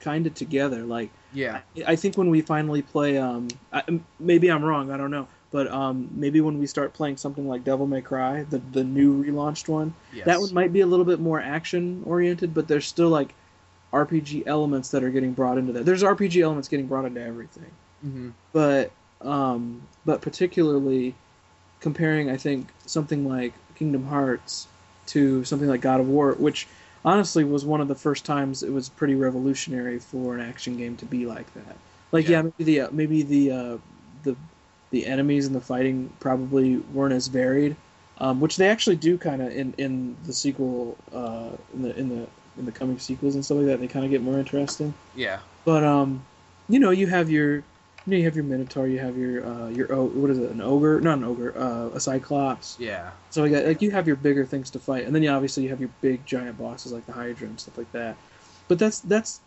kind of together. Like Yeah, I think when we finally play, um, I, maybe I'm wrong. I don't know, but um, maybe when we start playing something like Devil May Cry, the the new relaunched one, yes. that one might be a little bit more action oriented, but there's still like RPG elements that are getting brought into that. There's RPG elements getting brought into everything hmm but um, but particularly comparing, I think something like Kingdom Hearts to something like God of War, which honestly was one of the first times it was pretty revolutionary for an action game to be like that. Like Yeah. yeah, maybe the uh, maybe the uh, the the enemies and the fighting probably weren't as varied, um, which they actually do kind of in in the sequel uh, in the in the in the coming sequels and stuff like that. They kind of get more interesting. Yeah, But um, you know, you have your, you know, you have your Minotaur, you have your uh, your o- what is it, an ogre? Not an ogre, uh, a Cyclops. yeah, So like, like you have your bigger things to fight, and then you obviously you have your big giant bosses like the Hydra and stuff like that. But that's that's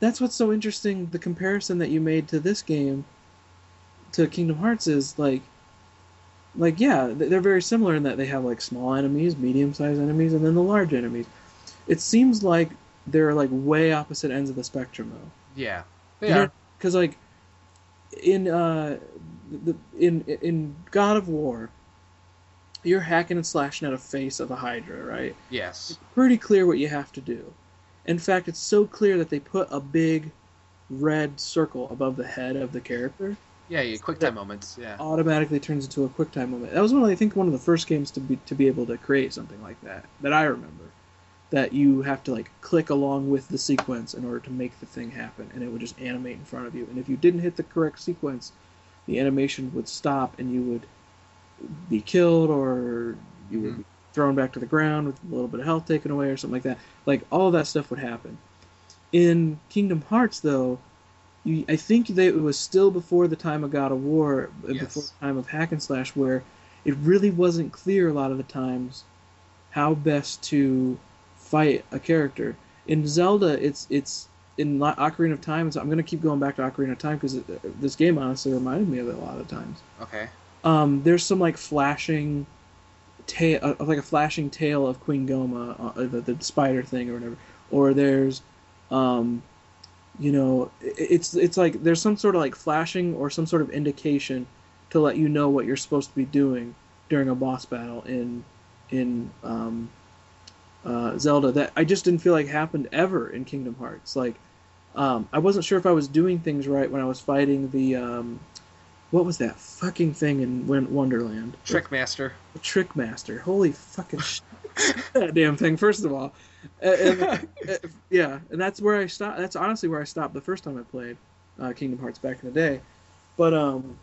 that's what's so interesting. The comparison that you made to this game, to Kingdom Hearts, is like, like yeah, they're very similar in that they have like small enemies, medium sized enemies, and then the large enemies. It seems like they're like way opposite ends of the spectrum though yeah. They are. because like in uh the in in God of War, you're hacking and slashing at a face of a Hydra, right? Yes. Pretty clear what you have to do. In fact, it's so clear that they put a big red circle above the head of the character. Yeah, yeah. Quick time moments. Yeah. Automatically turns into a quick time moment. That was one of I think one of the first games to be to be able to create something like that that I remember. That you have to like click along with the sequence in order to make the thing happen, and it would just animate in front of you. And if you didn't hit the correct sequence, the animation would stop, and you would be killed, or you would Mhm. be thrown back to the ground with a little bit of health taken away, or something like that. Like all that stuff would happen. In Kingdom Hearts, though, you, I think that it was still before the time of God of War, and Yes. before the time of Hack and Slash, where it really wasn't clear a lot of the times how best to fight a character. In Zelda, it's it's in Ocarina of Time. So I'm gonna keep going back to Ocarina of Time because this game honestly reminded me of it a lot of times. Okay. Um, there's some like flashing tail, uh, like a flashing tail of Queen Gohma, uh, the, the spider thing or whatever, or there's, um, you know, it- it's it's like there's some sort of like flashing or some sort of indication to let you know what you're supposed to be doing during a boss battle in in um, uh, Zelda that I just didn't feel like happened ever in Kingdom Hearts. Like, um, I wasn't sure if I was doing things right when I was fighting the um, what was that fucking thing in Won- Wonderland? Trickmaster. The Trick Master. Holy fucking shit. that damn thing. First of all, and, and, yeah, and that's where I stopped. That's honestly where I stopped the first time I played uh, Kingdom Hearts back in the day. But um,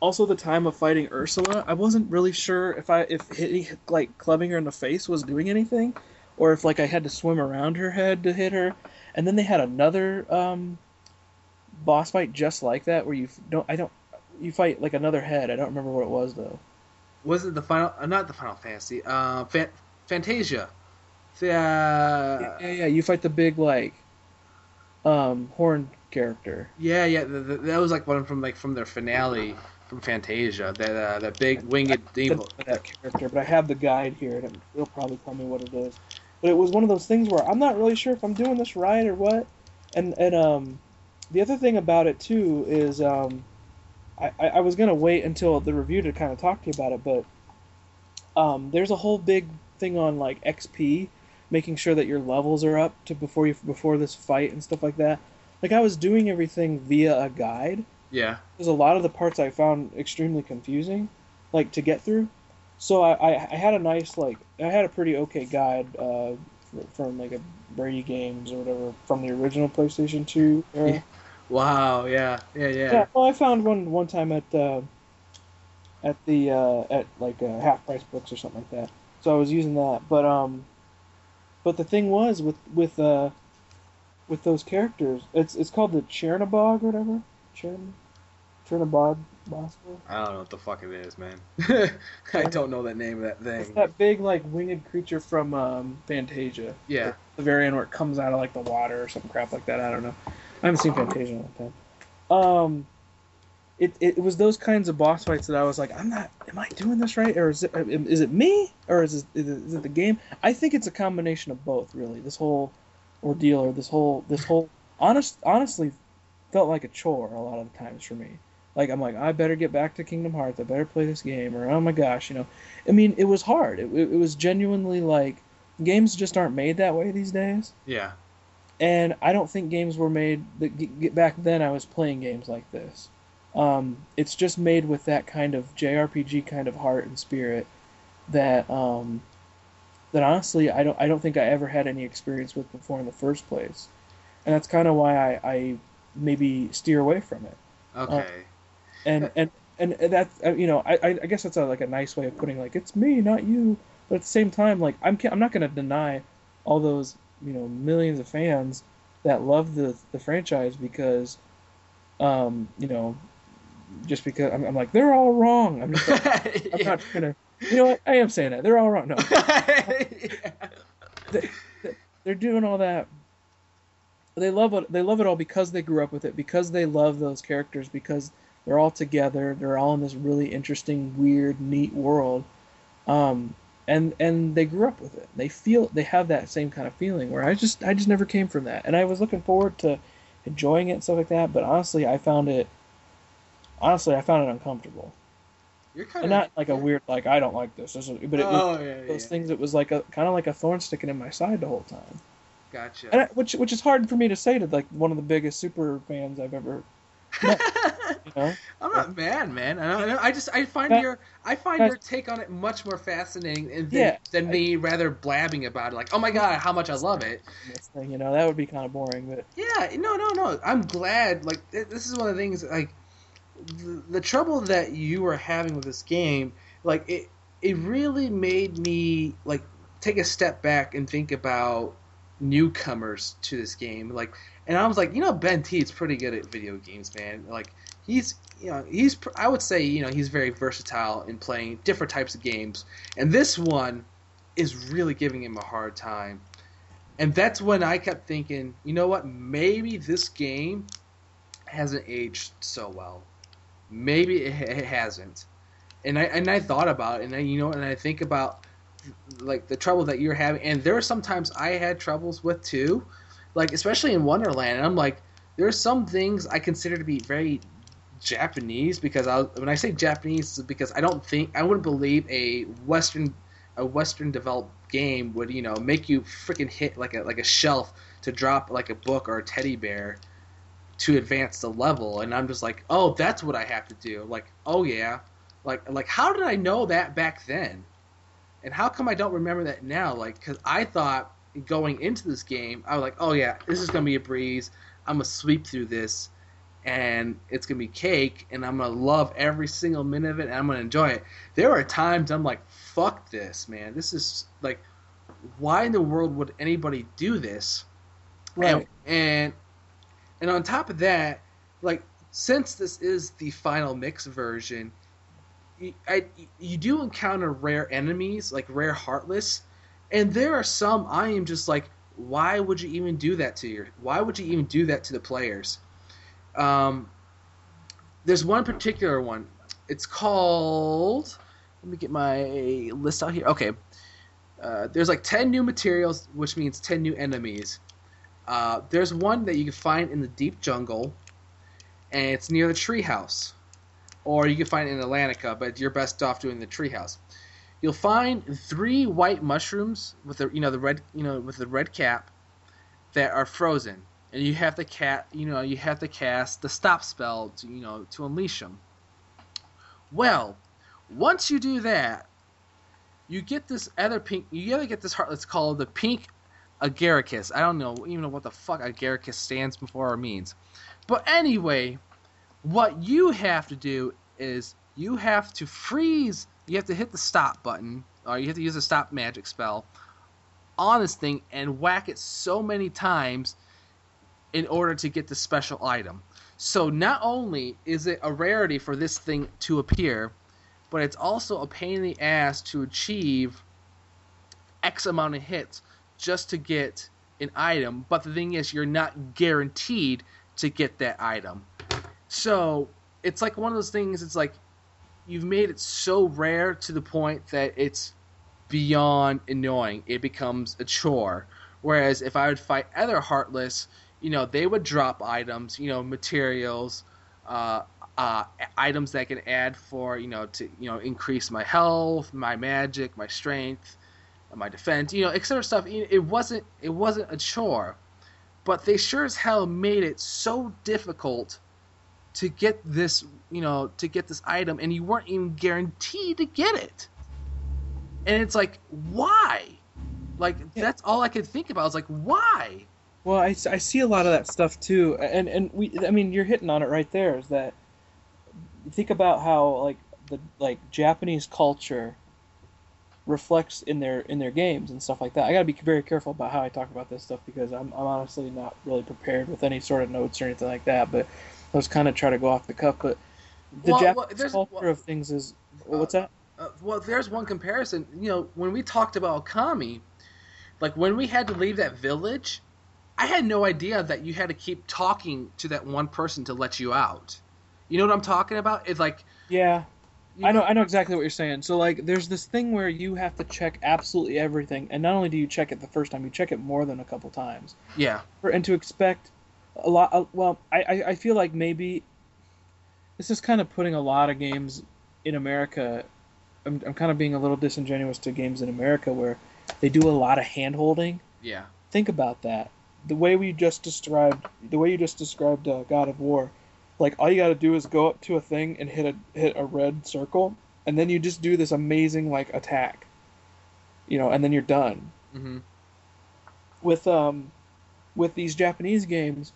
also the time of fighting Ursula, I wasn't really sure if I if hitting like clubbing her in the face was doing anything, or if like I had to swim around her head to hit her. And then they had another um, boss fight just like that where you don't I don't you fight like another head. I don't remember what it was though. Was it the final? Uh, not the Final Fantasy. Uh, Fan- Fantasia. The, uh, yeah, yeah, you fight the big like um horn character. yeah, yeah. The, the, that was like one from like from their finale from Fantasia. That uh, that big winged demon. that character, but I have the guide here, and it- it'll probably tell me what it is. But it was one of those things where I'm not really sure if I'm doing this right or what. And and um, the other thing about it too is um, I, I I was gonna wait until the review to kind of talk to you about it, but um, there's a whole big thing on like XP, making sure that your levels are up to before you before this fight and stuff like that. Like I was doing everything via a guide, Yeah. there's a lot of the parts I found extremely confusing, like to get through. So I, I, I had a nice like I had a pretty okay guide uh, from like a Brady Games or whatever from the original PlayStation Two era. Yeah. Wow. Yeah. Yeah. Yeah. Yeah, well, I found one one time at uh, at the uh, at like uh, half price books or something like that. So I was using that, but um, but the thing was with with uh, with those characters, it's it's called the Chernabog or whatever. Chern, Chernabog boss. I don't know what the fuck it is, man. I don't know the name of that It's thing. that big like winged creature from um, Fantasia. Yeah. The very end where it comes out of like the water or some crap like that. I don't know. I haven't seen Fantasia in a long time. Um, it, it was those kinds of boss fights that I was like, I'm not. Am I doing this right, or is it is it me, or is it, is it, is it the game? I think it's a combination of both, really. This whole ordeal, or this whole this whole honest honestly felt like a chore a lot of the times for me. Like I'm like, I better get back to Kingdom Hearts. I better play this game, or oh my gosh, you know. I mean, it was hard. It, it, it was genuinely like games just aren't made that way these days Yeah. and I don't think games were made that back then. I was playing games like this. Um, it's just made with that kind of JRPG kind of heart and spirit that um, that honestly I don't I don't think I ever had any experience with before in the first place, and that's kind of why I, I maybe steer away from it. Okay. And and and that's uh, you know I I guess that's a, like a nice way of putting like it's me not you, but at the same time like I'm I'm not going to deny all those you know millions of fans that love the the franchise because um you know just because I'm, I'm like they're all wrong. I'm, just, I'm Yeah. not gonna you know what? I am saying that. They're all wrong. No. Yeah. they're doing all that. They love it they love it all because they grew up with it because they love those characters because they're all together. They're all in this really interesting weird neat world. Um and and they grew up with it. They feel they have that same kind of feeling where i just i just never came from that. And i was looking forward to enjoying it and stuff like that but honestly i found it honestly i found it uncomfortable. You're kind and of not like a weird like i don't like this, this is, but it was oh yeah, those yeah. things it was like a kind of like a thorn sticking in my side the whole time. Gotcha. and I, which which is hard for me to say to like one of the biggest super fans I've ever you know. I'm not mad, man. I, don't, I just I find That- your I find your take on it much more fascinating than, Yeah, than me rather blabbing about it. Like, oh my god, how much I love it. This thing, you know, that would be kind of boring. But Yeah, no, no, no. I'm glad. Like, this is one of the things. Like, the, the trouble that you were having with this game, like it, it really made me like take a step back and think about newcomers to this game. Like, and I was like, you know, Ben T's pretty good at video games, man. Like, he's, you know, he's. I would say, you know, he's very versatile in playing different types of games, and this one is really giving him a hard time. And that's when I kept thinking, you know what? Maybe this game hasn't aged so well. Maybe it, it hasn't. and I and I thought about it, and I, you know, and I think about like the trouble that you're having, and there are sometimes I had troubles with too, like especially in Wonderland, and I'm like, there are some things I consider to be very Japanese because I when I say Japanese, because I don't think I wouldn't believe a Western a Western developed game would you know make you freaking hit like a like a shelf to drop like a book or a teddy bear to advance the level, and I'm just like, oh, that's what I have to do. Like, oh yeah, like like how did I know that back then? And how come I don't remember that now? Like, because I thought going into this game, I was like, oh yeah, this is gonna be a breeze. I'm gonna sweep through this, and it's gonna be cake, and I'm gonna love every single minute of it, and I'm gonna enjoy it. There are times I'm like, fuck this, man. This is like, why in the world would anybody do this? Right. And, and and on top of that, like since this is the final mix version, I, you do encounter rare enemies, like rare heartless, and there are some I am just like, why would you even do that to your? Why would you even do that to the players? Um, there's one particular one. It's called. Let me get my list out here. Okay. Uh, there's like 10 new materials, which means 10 new enemies. Uh, there's one that you can find in the deep jungle, and it's near the treehouse. Or you can find it in Atlantica, but you're best off doing the treehouse. You'll find three white mushrooms with the you know the red you know with the red cap that are frozen, and you have to cat you know you have to cast the stop spell to you know to unleash them. Well, once you do that, you get this other pink. You gotta get this heart. It's called the pink agaricus. I don't know even know what the fuck agaricus stands for or means. But anyway, what you have to do is you have to freeze. You have to hit the stop button, or you have to use a stop magic spell on this thing and whack it so many times in order to get the special item. So not only is it a rarity for this thing to appear, but it's also a pain in the ass to achieve X amount of hits just to get an item. But the thing is, you're not guaranteed to get that item. So it's like one of those things. It's like you've made it so rare to the point that it's beyond annoying. It becomes a chore. Whereas if I would fight other Heartless, you know, they would drop items, you know, materials, uh, uh, items that can add for, you know, to you know increase my health, my magic, my strength, my defense, you know, etc. Stuff. It wasn't it wasn't a chore, but they sure as hell made it so difficult to get this, you know, to get this item, and you weren't even guaranteed to get it. And it's like, why? Like Yeah. that's all I could think about. I was like, why? Well, I, I see a lot of that stuff too, and and we I mean you're hitting on it right there. Is that think about how like the like Japanese culture reflects in their in their games and stuff like that. I gotta be very careful about how I talk about this stuff because I'm I'm honestly not really prepared with any sort of notes or anything like that. But I was kind of trying to go off the cuff. But the Well, well, Japanese there's- culture well- of things is what's that? Uh, well, there's one comparison. You know, when we talked about Okami, like when we had to leave that village, I had no idea that you had to keep talking to that one person to let you out. You know what I'm talking about? It's like Yeah, I know, I know exactly what you're saying. So like, there's this thing where you have to check absolutely everything, and not only do you check it the first time, you check it more than a couple times. Yeah, For, and to expect a lot, uh, well, I, I, feel like maybe this is kind of putting a lot of games in America. I'm, I'm kind of being a little disingenuous to games in America where they do a lot of hand holding. yeah, Think about that. The way we just described, the way you just described uh, God of War, like all you got to do is go up to a thing and hit a hit a red circle, and then you just do this amazing like attack, you know, and then you're done. hmm With um, with these Japanese games,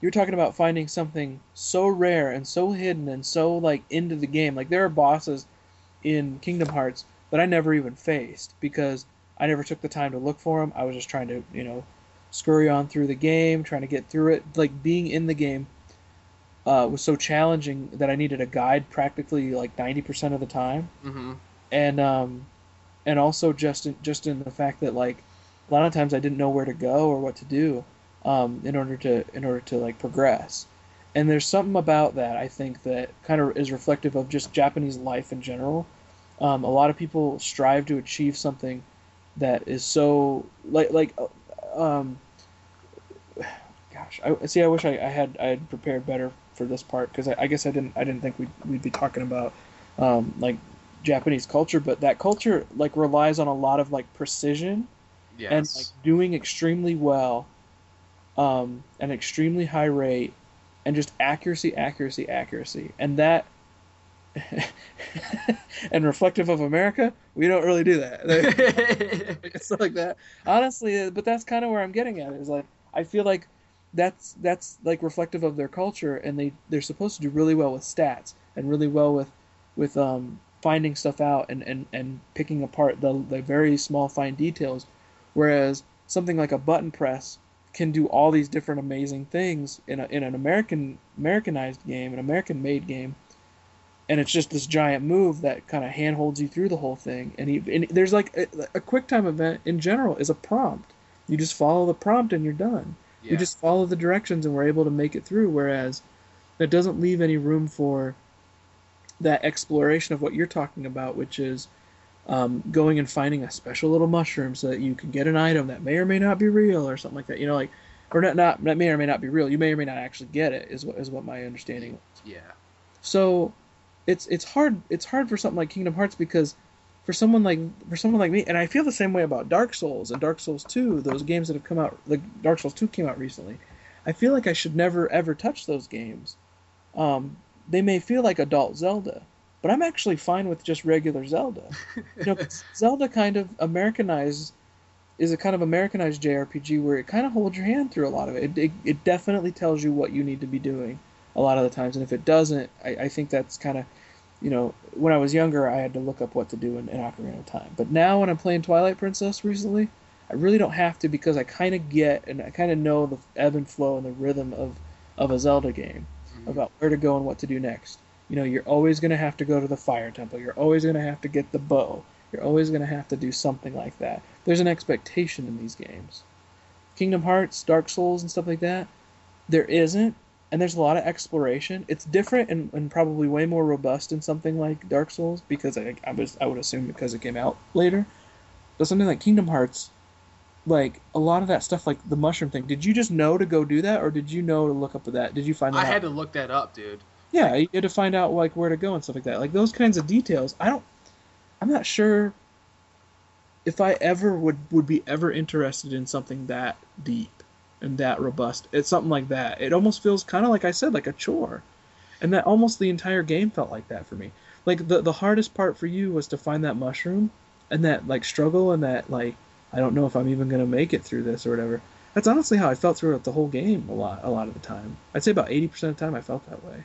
you're talking about finding something so rare and so hidden and so like into the game. Like there are bosses in Kingdom Hearts that I never even faced because I never took the time to look for them. I was just trying to, you know, scurry on through the game, trying to get through it. Like being in the game uh, was so challenging that I needed a guide practically like 90% of the time hmm and um, and also just in, just in the fact that like a lot of times I didn't know where to go or what to do um, in order to in order to like progress, and there's something about that I think that kind of is reflective of just Japanese life in general. Um, a lot of people strive to achieve something that is so like like um, gosh I see I wish I, I had I had prepared better for this part because I, I, guess I didn't I didn't think we'd, we'd be talking about um, like Japanese culture but that culture like relies on a lot of like precision yes. and like doing extremely well um, an extremely high rate and just accuracy accuracy accuracy and that and reflective of America, we don't really do that. it's like that. Honestly, but that's kind of where I'm getting at. Is like I feel like that's that's like reflective of their culture, and they they're supposed to do really well with stats and really well with with um, finding stuff out and, and, and picking apart the the very small fine details, whereas something like a button press can do all these different amazing things in a, in an American Americanized game, an American made game and it's just this giant move that kind of handholds you through the whole thing. And, he, and there's like a, a quick time event in general is a prompt. You just follow the prompt and you're done. Yeah. You just follow the directions and we're able to make it through. Whereas that doesn't leave any room for that exploration of what you're talking about, which is um, going and finding a special little mushroom so that you can get an item that may or may not be real or something like that. You know, like or not not that may or may not be real. You may or may not actually get it. Is what is what my understanding. was. Yeah. So it's it's hard it's hard for something like Kingdom Hearts because for someone like for someone like me, and I feel the same way about Dark Souls and Dark Souls 2, those games that have come out, like Dark Souls 2 came out recently. I feel like I should never ever touch those games. Um, they may feel like adult Zelda, but I'm actually fine with just regular Zelda. You know, Zelda kind of Americanized is a kind of Americanized JRPG where it kind of holds your hand through a lot of it. It, it, it definitely tells you what you need to be doing a lot of the times, and if it doesn't, I, I think that's kind of you know, when I was younger, I had to look up what to do in, in Ocarina of Time. But now, when I'm playing Twilight Princess recently, I really don't have to because I kind of get and I kind of know the ebb and flow and the rhythm of, of a Zelda game mm-hmm. about where to go and what to do next. You know, you're always going to have to go to the Fire Temple. You're always going to have to get the bow. You're always going to have to do something like that. There's an expectation in these games. Kingdom Hearts, Dark Souls, and stuff like that, there isn't, and there's a lot of exploration. It's different and, and probably way more robust in something like Dark Souls because I, I was I would assume because it came out later. But something like Kingdom Hearts, like a lot of that stuff, like the mushroom thing. Did you just know to go do that, or did you know to look up that? Did you find that? I out? had to look that up, dude. Yeah, you had to find out like where to go and stuff like that. Like those kinds of details. I don't. I'm not sure if I ever would would be ever interested in something that deep and that robust. It's something like that. It almost feels kind of like I said, like a chore, and that almost the entire game felt like that for me. Like the the hardest part for you was to find that mushroom, and that like struggle and that like I don't know if I'm even gonna make it through this or whatever. That's honestly how I felt throughout the whole game a lot a lot of the time. I'd say about eighty percent of the time I felt that way.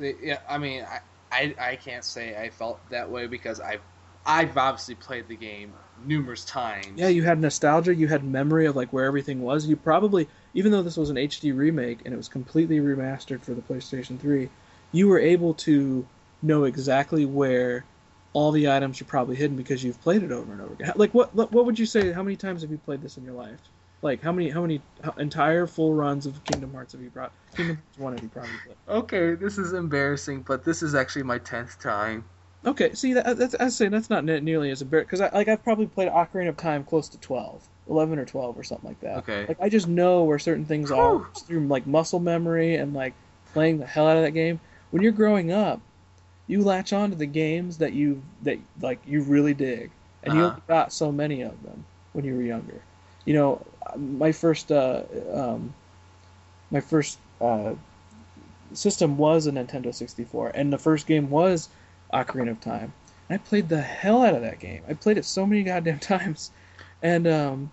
Yeah, I mean, I, I I can't say I felt that way because I've I've obviously played the game numerous times. Yeah, you had nostalgia, you had memory of like where everything was. You probably, even though this was an HD remake and it was completely remastered for the PlayStation 3, you were able to know exactly where all the items are probably hidden because you've played it over and over again. Like what what would you say? How many times have you played this in your life? Like how many how many entire full runs of Kingdom Hearts have you brought? Kingdom Hearts one have you probably played? Okay, this is embarrassing, but this is actually my tenth time. Okay, see, that, that's I say that's not nearly as embarrassing because I like I've probably played Ocarina of Time close to 12, 11 or twelve or something like that. Okay. Like I just know where certain things are through like muscle memory and like playing the hell out of that game. When you're growing up, you latch on to the games that you that like you really dig, and uh-huh. you only got so many of them when you were younger. You know, my first uh, um, my first uh, system was a Nintendo 64, and the first game was Ocarina of Time. And I played the hell out of that game. I played it so many goddamn times, and um,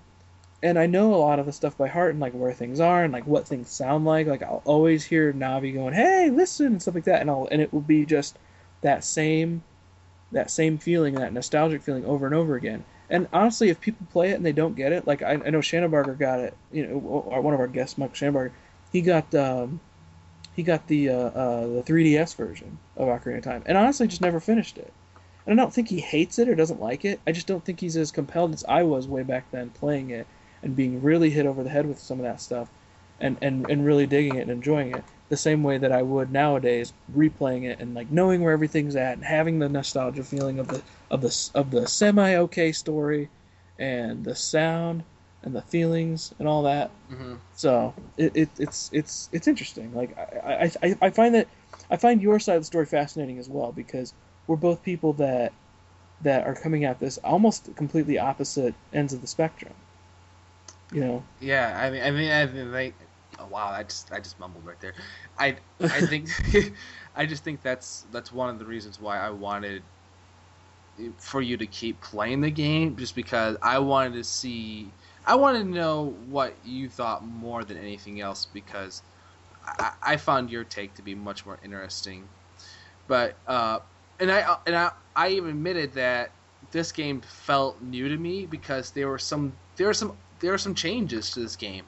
and I know a lot of the stuff by heart and like where things are and like what things sound like. Like I'll always hear Navi going, "Hey, listen," and stuff like that, and I'll and it will be just that same that same feeling, that nostalgic feeling over and over again. And honestly, if people play it and they don't get it, like I, I know Shannon got it, you know, one of our guests, Michael Shannon he got um, he got the uh, uh, the 3DS version of Ocarina of Time, and honestly, just never finished it. And I don't think he hates it or doesn't like it. I just don't think he's as compelled as I was way back then playing it and being really hit over the head with some of that stuff, and and, and really digging it and enjoying it. The same way that I would nowadays, replaying it and like knowing where everything's at and having the nostalgia feeling of the of the of the semi okay story, and the sound and the feelings and all that. hmm So it, it it's it's it's interesting. Like I, I I I find that I find your side of the story fascinating as well because we're both people that that are coming at this almost completely opposite ends of the spectrum. You know. Yeah, I mean, I mean, I mean, like, oh wow, I just, I just mumbled right there. I, I think, I just think that's that's one of the reasons why I wanted for you to keep playing the game, just because I wanted to see, I wanted to know what you thought more than anything else, because I, I found your take to be much more interesting. But, uh, and I, and I, I even admitted that this game felt new to me because there were some, there were some there are some changes to this game,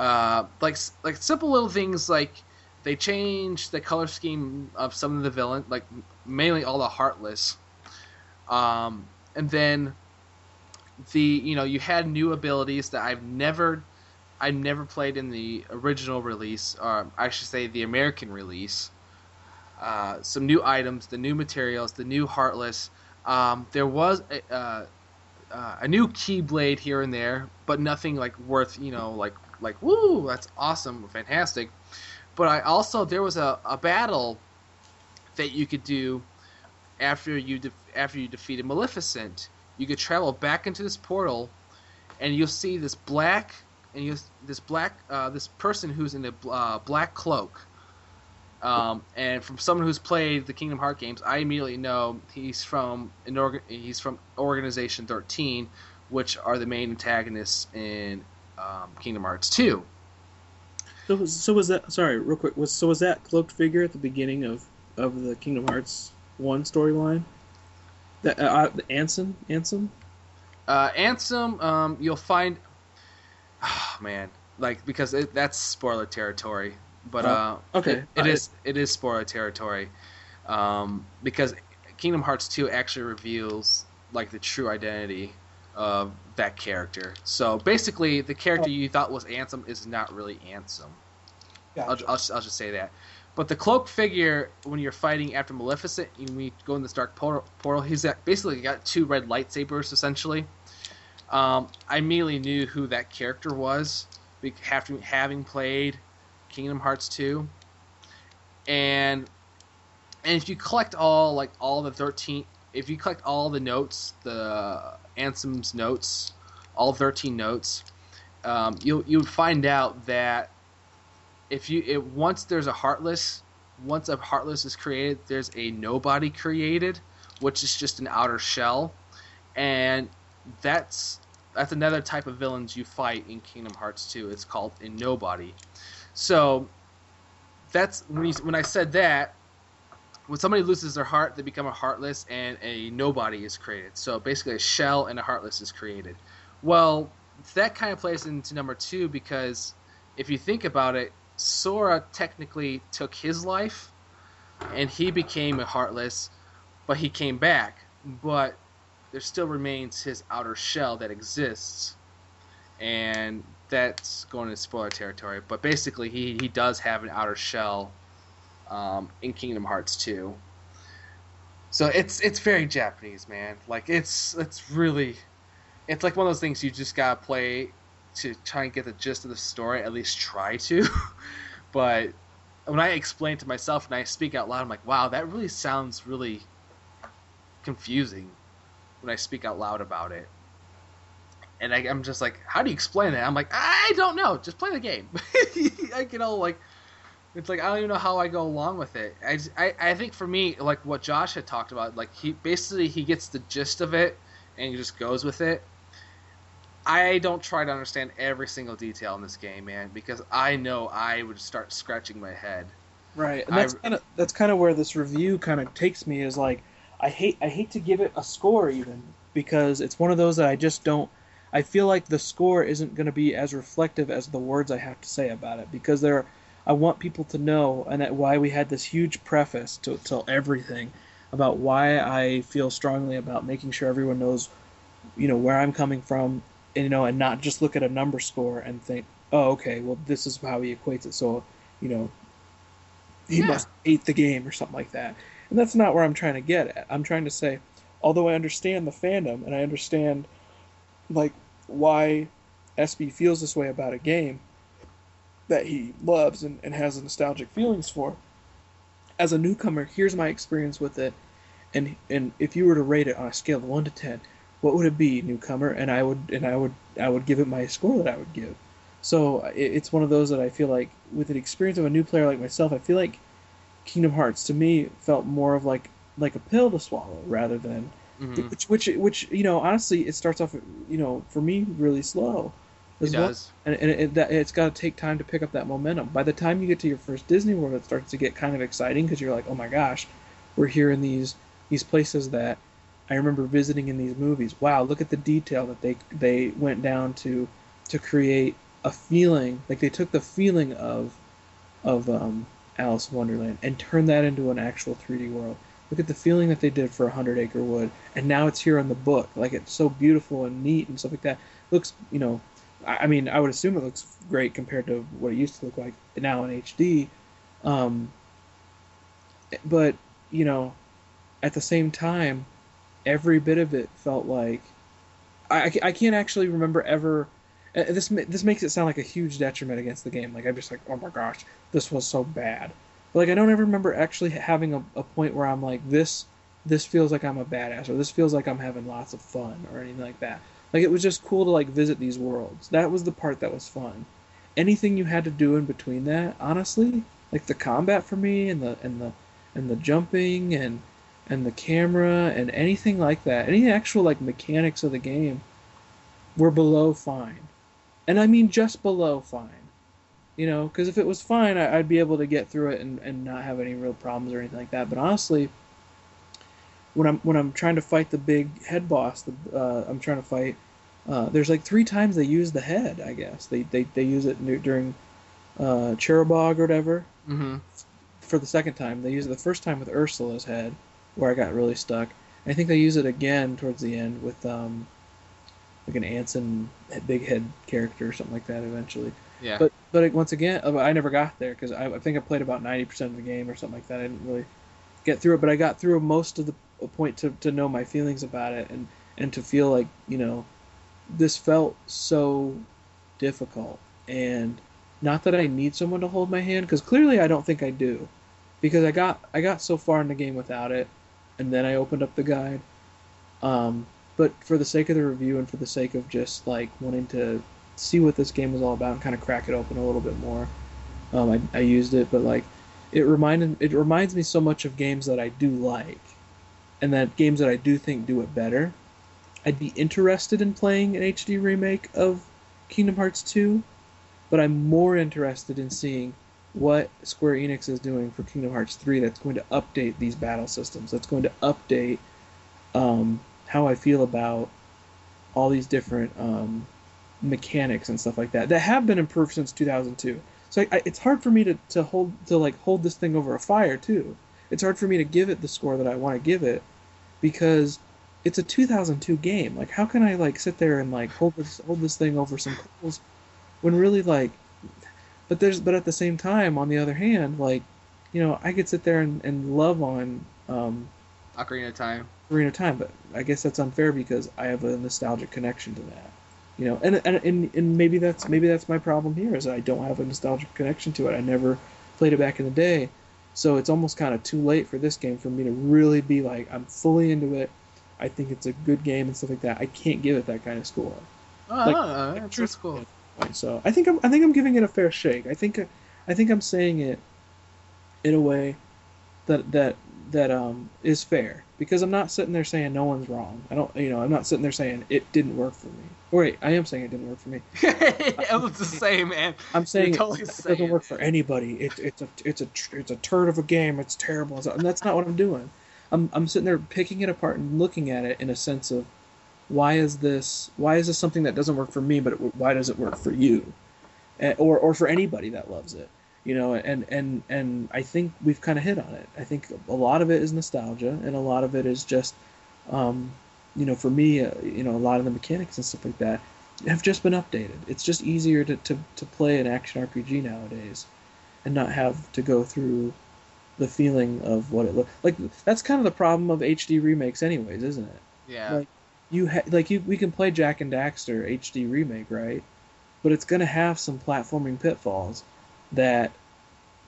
uh, like like simple little things like they changed the color scheme of some of the villain, like mainly all the heartless, um, and then the you know you had new abilities that I've never I've never played in the original release, or I should say the American release. Uh, some new items, the new materials, the new heartless. Um, there was a, uh, uh, a new keyblade here and there, but nothing like worth you know like like woo that's awesome fantastic. But I also there was a, a battle that you could do after you de- after you defeated Maleficent. You could travel back into this portal, and you'll see this black and you this black uh, this person who's in a uh, black cloak. Um, and from someone who's played the Kingdom Heart games, I immediately know he's from an he's from Organization 13, which are the main antagonists in um, Kingdom Hearts 2. So was, so was that sorry real quick was so was that cloaked figure at the beginning of of the Kingdom Hearts one storyline? That uh, uh, the Ansem Ansem. Uh, Ansem, um, you'll find, oh, man, like because it, that's spoiler territory. But uh, Oh, okay. it, it is it is spoiler territory, um, because Kingdom Hearts 2 actually reveals like the true identity of that character. So basically, the character Oh. you thought was Ansem is not really Ansem. I'll, I'll, just, I'll just say that. But the cloak figure, when you're fighting after Maleficent, and we go in this dark portal, portal he's got, basically got two red lightsabers, essentially. Um, I immediately knew who that character was, after having played Kingdom Hearts 2. And and if you collect all like all the 13 if you collect all the notes, the Ansem's notes, all 13 notes, um, you'll you'll find out that if you it, once there's a heartless, once a heartless is created, there's a nobody created, which is just an outer shell, and that's that's another type of villains you fight in Kingdom Hearts 2. It's called a nobody. So that's when you, when I said that. When somebody loses their heart, they become a heartless, and a nobody is created. So basically, a shell and a heartless is created. Well, that kind of plays into number two because if you think about it, Sora technically took his life, and he became a heartless, but he came back. But there still remains his outer shell that exists, and that's going into spoiler territory. But basically, he he does have an outer shell um, in Kingdom Hearts 2. So it's it's very Japanese, man. Like it's it's really it's like one of those things you just gotta play to try and get the gist of the story. At least try to. but when I explain to myself and I speak out loud, I'm like, wow, that really sounds really confusing when I speak out loud about it. And I, I'm just like, how do you explain that? I'm like, I don't know. Just play the game. I get all like, it's like I don't even know how I go along with it. I, just- I, I think for me, like what Josh had talked about, like he basically he gets the gist of it and he just goes with it. I don't try to understand every single detail in this game, man, because I know I would start scratching my head. Right, and that's kind of that's kind of where this review kind of takes me is like I hate I hate to give it a score even because it's one of those that I just don't I feel like the score isn't going to be as reflective as the words I have to say about it because there I want people to know and that why we had this huge preface to tell everything about why I feel strongly about making sure everyone knows you know where I'm coming from and you know and not just look at a number score and think oh okay well this is how he equates it so you know he Yeah. must hate the game or something like that. And that's not where I'm trying to get at. I'm trying to say, although I understand the fandom and I understand like why SB feels this way about a game that he loves and, and has nostalgic feelings for. As a newcomer, here's my experience with it, and and if you were to rate it on a scale of one to ten, what would it be, newcomer? And I would and I would I would give it my score that I would give. So it, it's one of those that I feel like, with the experience of a new player like myself, I feel like Kingdom Hearts to me felt more of like like a pill to swallow rather than Mhm. which which which you know honestly it starts off you know for me really slow It well. does. and, and it, that, it's got to take time to pick up that momentum. By the time you get to your first disney world it starts to get kind of exciting because you're like oh my gosh we're here in these these places that i remember visiting in these movies. Wow look at the detail that they they went down to to create a feeling like they took the feeling of of um, alice in wonderland and turned that into an actual 3d world. Look at the feeling that they did for 100 acre wood and now it's here in the book. Like it's so beautiful and neat and stuff like that. Looks you know I mean, I would assume it looks great compared to what it used to look like now in HD. Um, but you know, at the same time, every bit of it felt like I, I can't actually remember ever. uh, This this makes it sound like a huge detriment against the game. Like I'm just like, oh my gosh, this was so bad. But like I don't ever remember actually having a, a point where I'm like this. This feels like I'm a badass, or this feels like I'm having lots of fun, or anything like that. Like it was just cool to like visit these worlds. That was the part that was fun. Anything you had to do in between that, honestly, like the combat for me and the and the and the jumping and and the camera and anything like that, any actual like mechanics of the game were below fine. And I mean just below fine. You know, because if it was fine, I, I'd be able to get through it and, and not have any real problems or anything like that. But honestly, when I'm when I'm trying to fight the big head boss, the, uh, I'm trying to fight. Uh, there's like three times they use the head. I guess they they, they use it during uh, Chernabog or whatever. hmm For the second time, they use it the first time with Ursula's head, where I got really stuck. I think they use it again towards the end with um, like an Ansem big head character or something like that. Eventually, Yeah. but but it, once again, uh, I never got there because I, I think I played about ninety percent of the game or something like that. I didn't really get through it, but I got through most of the a point to, to know my feelings about it and and to feel like you know this felt so difficult. And not that I need someone to hold my hand because clearly I don't think I do. Because I got I got so far in the game without it and then I opened up the guide. Um, but for the sake of the review and for the sake of just like wanting to see what this game was all about and kind of crack it open a little bit more um, I, I used it. But like it reminded it reminds me so much of games that I do like and that games that I do think do it better I'd be interested in playing an HD remake of Kingdom Hearts 2 but I'm more interested in seeing what Square Enix is doing for Kingdom Hearts 3 that's going to update these battle systems, that's going to update um, how I feel about all these different um, mechanics and stuff like that that have been improved since 2002. So I, I, it's hard for me to, to hold to like hold this thing over a fire too. It's hard for me to give it the score that I want to give it because it's a 2002 game. Like how can I like sit there and like hold this hold this thing over some coals when really like but there's but at the same time on the other hand like you know i could sit there and, and love on um Ocarina of Time. arena of time but i guess that's unfair because i have a nostalgic connection to that you know and and, and, and maybe that's maybe that's my problem here is i don't have a nostalgic connection to it i never played it back in the day so it's almost kind of too late for this game for me to really be like i'm fully into it. I think it's a good game and stuff like that. I can't give it that kind of score. Oh, Like, that's, like, that's truth- cool. So I think I'm I think I'm giving it a fair shake. I think I think I'm saying it in a way that that that um is fair because I'm not sitting there saying no one's wrong. I don't you know I'm not sitting there saying it didn't work for me. Wait, I am saying it didn't work for me. it was the same, man. I'm saying totally it, it saying doesn't work for anybody. It, it's a it's a it's a turd of a game. It's terrible, and that's not what I'm doing. I'm I'm sitting there picking it apart and looking at it in a sense of why is this why is this something that doesn't work for me, but it, why does it work for you, Eh, or or for anybody that loves it, you know? And and and I think we've kind of hit on it. I think a lot of it is nostalgia, and a lot of it is just, um, you know, for me, uh, you know, a lot of the mechanics and stuff like that have just been updated. It's just easier to, to, to play an action RPG nowadays and not have to go through the feeling of what it looked like. That's kind of the problem of HD remakes, anyways, isn't it? Yeah. Like you ha- like you we can play Jak and Daxter HD remake, right? But it's gonna have some platforming pitfalls that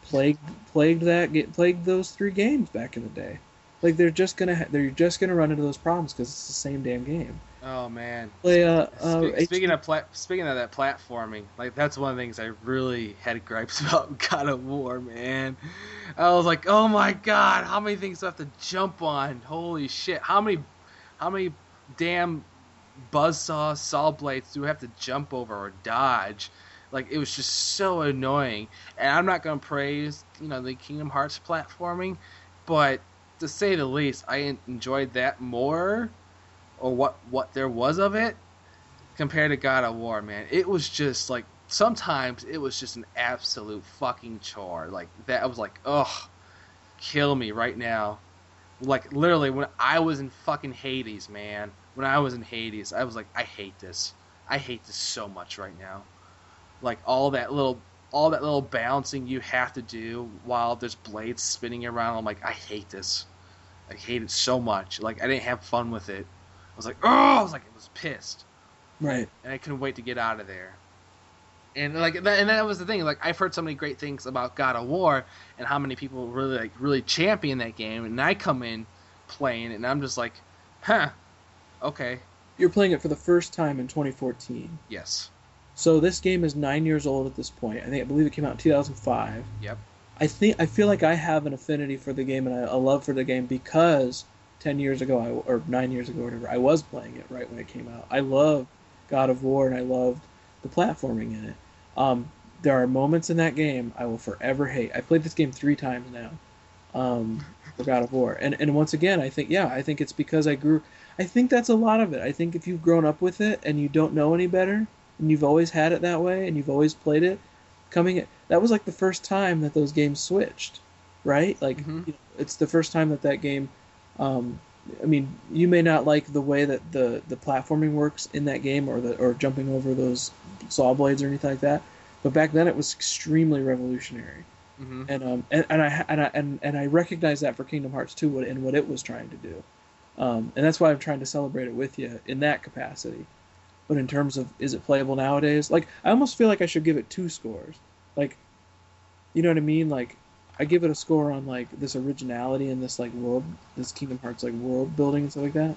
plagued plagued that get plagued those three games back in the day. Like they're just gonna ha- they're just gonna run into those problems because it's the same damn game. oh man. Play uh, uh speaking HD of pla- speaking of that platforming, like that's one of the things I really had gripes about God of War, man. I was like, oh my god, how many things do I have to jump on? Holy shit, how many, how many damn buzzsaw saw blades do I have to jump over or dodge? Like it was just so annoying. And I'm not gonna praise, you know, the Kingdom Hearts platforming, but to say the least, I enjoyed that more, or what what there was of it, compared to God of War. Man, it was just like sometimes it was just an absolute fucking chore. Like that, I was like, ugh, kill me right now. Like literally, when I was in fucking Hades, man, when I was in Hades, I was like, I hate this. I hate this so much right now. Like all that little, all that little bouncing you have to do while there's blades spinning around. I'm like, I hate this. I hate it so much. Like I didn't have fun with it. I was like, oh, I was like, it was pissed right. and I couldn't wait to get out of there. And like that, and that was the thing. Like I've heard so many great things about God of War and how many people really like really champion that game, and I come in playing, and I'm just like, huh, okay, You're playing it for the first time in 2014. yes, So this game is nine years old at this point. I think I believe it came out in 2005. Yep. I think I feel like I have an affinity for the game and a, a love for the game because ten years ago, I, or nine years ago, or whatever, I was playing it right when it came out. I loved God of War and I loved the platforming in it. Um, there are moments in that game I will forever hate. I played this game three times now um, for God of War, and and once again, I think yeah, I think it's because I grew. I think that's a lot of it. I think if you've grown up with it and you don't know any better, and you've always had it that way, and you've always played it, coming that was like the first time that those games switched, right? Like Mhm. you know, it's the first time that that game. Um, I mean, you may not like the way that the the platforming works in that game, or the or jumping over those saw blades or anything like that, but back then it was extremely revolutionary hmm and um and, and I and I and, and I recognize that for Kingdom Hearts 2 and what it was trying to do, um and that's why I'm trying to celebrate it with you in that capacity. But in terms of is it playable nowadays, like I almost feel like I should give it two scores, like, you know what I mean? Like, I give it a score on like this originality and this like world, this Kingdom Hearts like world building and stuff like that.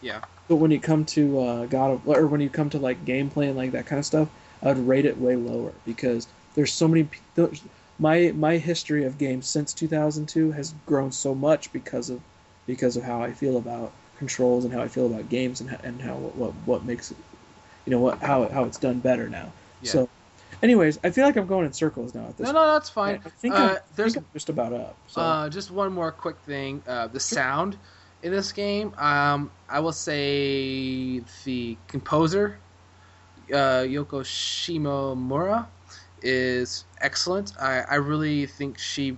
yeah, But when you come to uh, God of, or when you come to like gameplay and like that kind of stuff, I would rate it way lower because there's so many. there's- My my history of games since 2002 has grown so much because of because of how I feel about controls and how I feel about games and how, and how what what makes it, you know what how how it's done better now. Yeah. So, anyways, I feel like I'm going in circles now at this. no, no, that's fine. point. I think, Uh, I'm, I there's think just about up. So. Uh, just one more quick thing. Uh, the sound in this game, um, I will say the composer, uh, Yoko Shimomura, is excellent. I, I really think she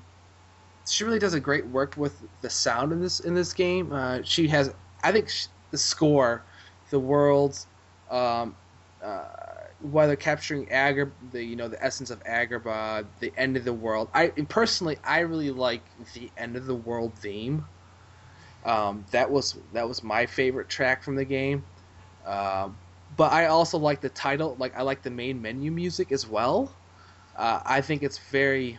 she really does a great work with the sound in this in this game. Uh, she has, I think, sh- the score, the worlds, um, uh, whether capturing Agar, the you know the essence of Agrabah, the end of the world. I personally, I really like the end of the world theme. Um, that was that was my favorite track from the game. Um, but I also like the title. Like I like the main menu music as well. Uh, I think it's very,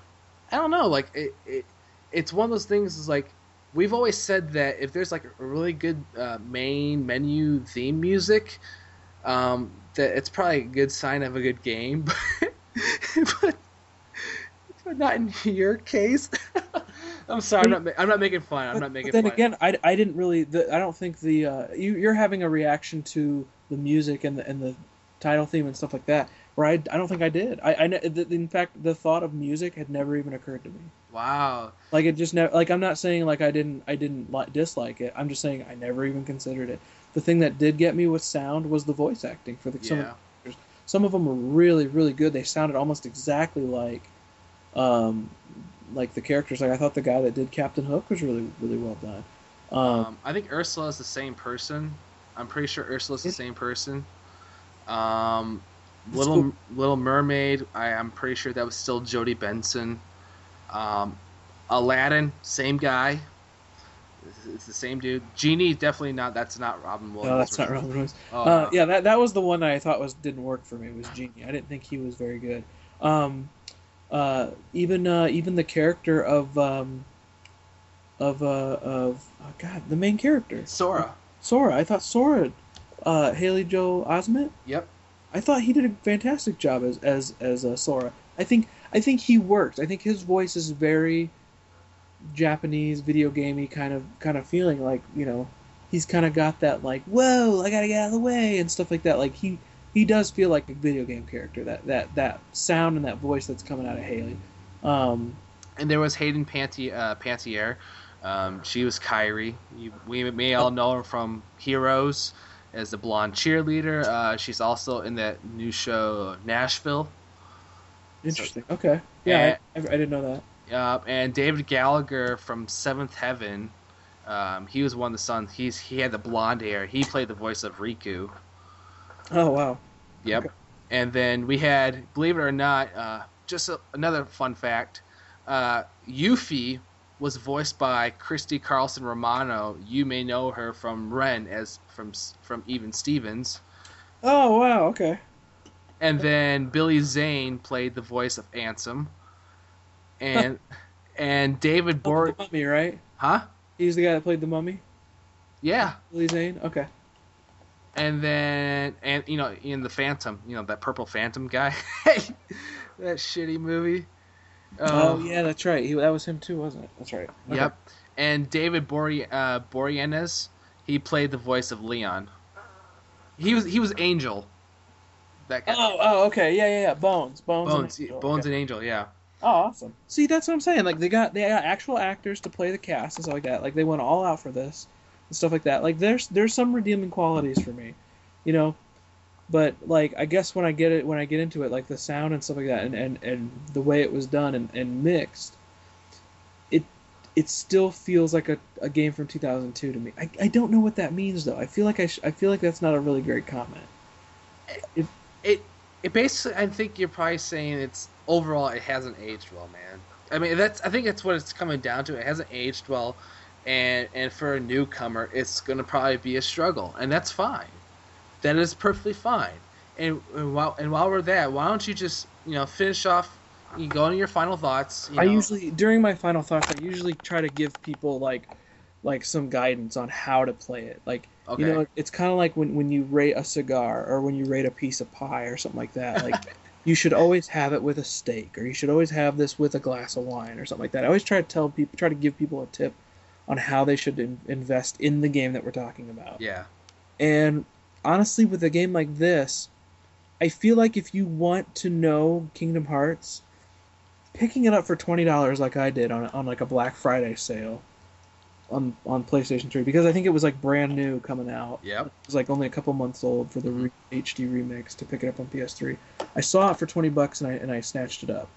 I don't know, like it, it it's one of those things. Is like we've always said that if there's like a really good uh, main menu theme music, um, that it's probably a good sign of a good game. but, but not in your case. I'm sorry, I'm not, I'm not making fun. I'm but, not making fun. but then fun. again, I, I didn't really. The, I don't think the uh, you you're having a reaction to the music and the and the title theme and stuff like that. Where I, I don't think I did. I, I in fact the thought of music had never even occurred to me. wow. Like it just never. Like I'm not saying like I didn't I didn't li- dislike it. I'm just saying I never even considered it. The thing that did get me with sound was the voice acting for the some of Yeah. some of them were really really good they sounded almost exactly like um like the characters like i thought the guy that did captain hook was really really well done um, Um, I think Ursula is the same person. I'm pretty sure Ursula's the It- same person. Um, Little cool. Little Mermaid. I, I'm pretty sure that was still Jodi Benson. Um, Aladdin, same guy. It's- It's the same dude. Genie, definitely not. That's not Robin Williams. No, that's not. Robin Williams. Oh, uh, no. yeah, that that was the one that I thought was didn't work for me. Was Genie? I didn't think he was very good. Um, uh, even uh, even the character of um, of uh, of oh God, the main character Sora. Sora. I thought Sora, uh, Haley Joel Osment. Yep. I thought he did a fantastic job as as as uh, Sora. I think I think he works. I think his voice is very Japanese video gamey kind of kind of feeling. Like you know, he's kind of got that like whoa, I gotta get out of the way and stuff like that. Like he he does feel like a video game character. That that that sound and that voice that's coming out of Haley. Um, And there was Hayden Panti- uh, Pantier. Um, she was Kairi. You, we may all know her from Heroes as the blonde cheerleader. Uh, she's also in that new show Nashville. interesting. Okay. Yeah, I, I, I didn't know that. Uh, and David Gallagher from Seventh Heaven. Um, he was one of the sons. He's he had the blonde hair. He played the voice of Riku. Oh wow. Yep. Okay. And then we had, believe it or not, uh, just a, another fun fact. Uh, Yuffie was voiced by Christy Carlson Romano. You may know her from Ren as from from Even Stevens. Oh wow. Okay. And then Billy Zane played the voice of Ansem. And and David Oh, Bor the Mummy, right? huh? He's the guy that played the Mummy. Yeah. Billy Zane. Okay. And then and you know in the Phantom, you know that purple Phantom guy, that shitty movie. Oh, Um, yeah, that's right. He, that was him too, wasn't it? That's right. Okay. Yep. And David Bori- uh, Boreanaz, he played the voice of Leon. He was he was Angel. That guy. Oh, oh, okay. Yeah, yeah, yeah. Bones, Bones, Bones, and Angel. Bones Okay. and Angel, yeah. Oh, awesome. See, that's what I'm saying. Like they got they got actual actors to play the cast and stuff like that. Like they went all out for this and stuff like that. Like there's there's some redeeming qualities for me, you know. But like I guess when I get it when I get into it, like the sound and stuff like that, and and, and the way it was done and, and mixed, it it still feels like a, a game from 2002 to me. I, I don't know what that means though. I feel like I sh- I feel like that's not a really great comment. It it basically I think you're probably saying it's overall it hasn't aged well, man. I mean that's I think that's what it's coming down to. It hasn't aged well and and for a newcomer it's gonna probably be a struggle. And that's fine. That is perfectly fine. And, and while and while we're there, why don't you just, you know, finish off you go into your final thoughts. You I usually during my final thoughts, I usually try to give people like like some guidance on how to play it. Like Okay. you know, it's kind of like when when you rate a cigar or when you rate a piece of pie or something like that. Like you should always have it with a steak or you should always have this with a glass of wine or something like that. I always try to tell people, try to give people a tip on how they should in, invest in the game that we're talking about. yeah. And honestly, with a game like this, I feel like if you want to know Kingdom Hearts, picking it up for twenty dollars like I did on on like a Black Friday sale on on PlayStation 3 because I think it was like brand new coming out. Yeah. It was like only a couple months old for the re- HD remix to pick it up on PS3. I saw it for twenty bucks and I and I snatched it up.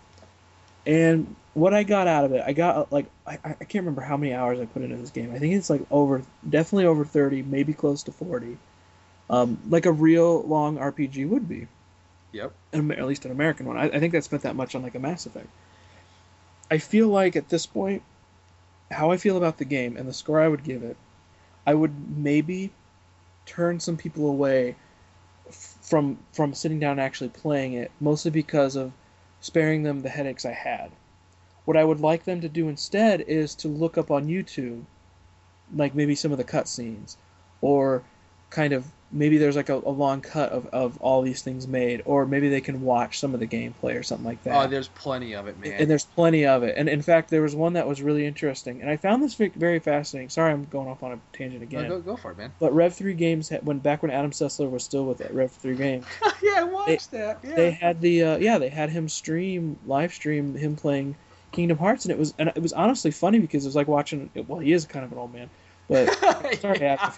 And what I got out of it, I got like I, I can't remember how many hours I put into this game. I think it's like over, definitely over thirty, maybe close to forty, um, like a real long RPG would be, Yep. an, at least an American one. I, I think I spent that much on like a Mass Effect. I feel like at this point, how I feel about the game and the score I would give it, I would maybe turn some people away from from sitting down and actually playing it, mostly because of sparing them the headaches I had. What I would like them to do instead is to look up on YouTube, like maybe some of the cutscenes, or kind of maybe there's like a, a long cut of, of all these things made, or maybe they can watch some of the gameplay or something like that Oh, there's plenty of it, man. and there's plenty of it. And in fact, there was one that was really interesting, and I found this very fascinating. Sorry, I'm going off on a tangent No, again. go, go for it, man. But Rev Three Games, had, when back when Adam Sessler was still with it, Rev Three Games, yeah, I watched that. Yeah. they had the uh, yeah they had him stream live stream him playing Kingdom Hearts, and it was and it was honestly funny because it was like watching. Well, he is kind of an old man, but sorry, Yeah.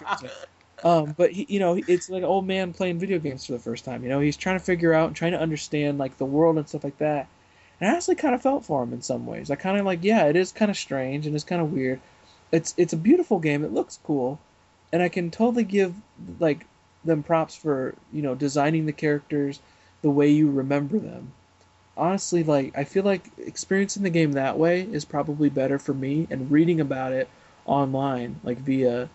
Um, but he, you know, it's like an old man playing video games for the first time. You know, he's trying to figure out and trying to understand like the world and stuff like that. And I honestly kind of felt for him in some ways. I kind of like, yeah, it is kind of strange and it's kind of weird. It's it's a beautiful game. It looks cool, and I can totally give like them props for you know designing the characters the way you remember them. honestly, like I feel like experiencing the game that way is probably better for me, and reading about it online, like via,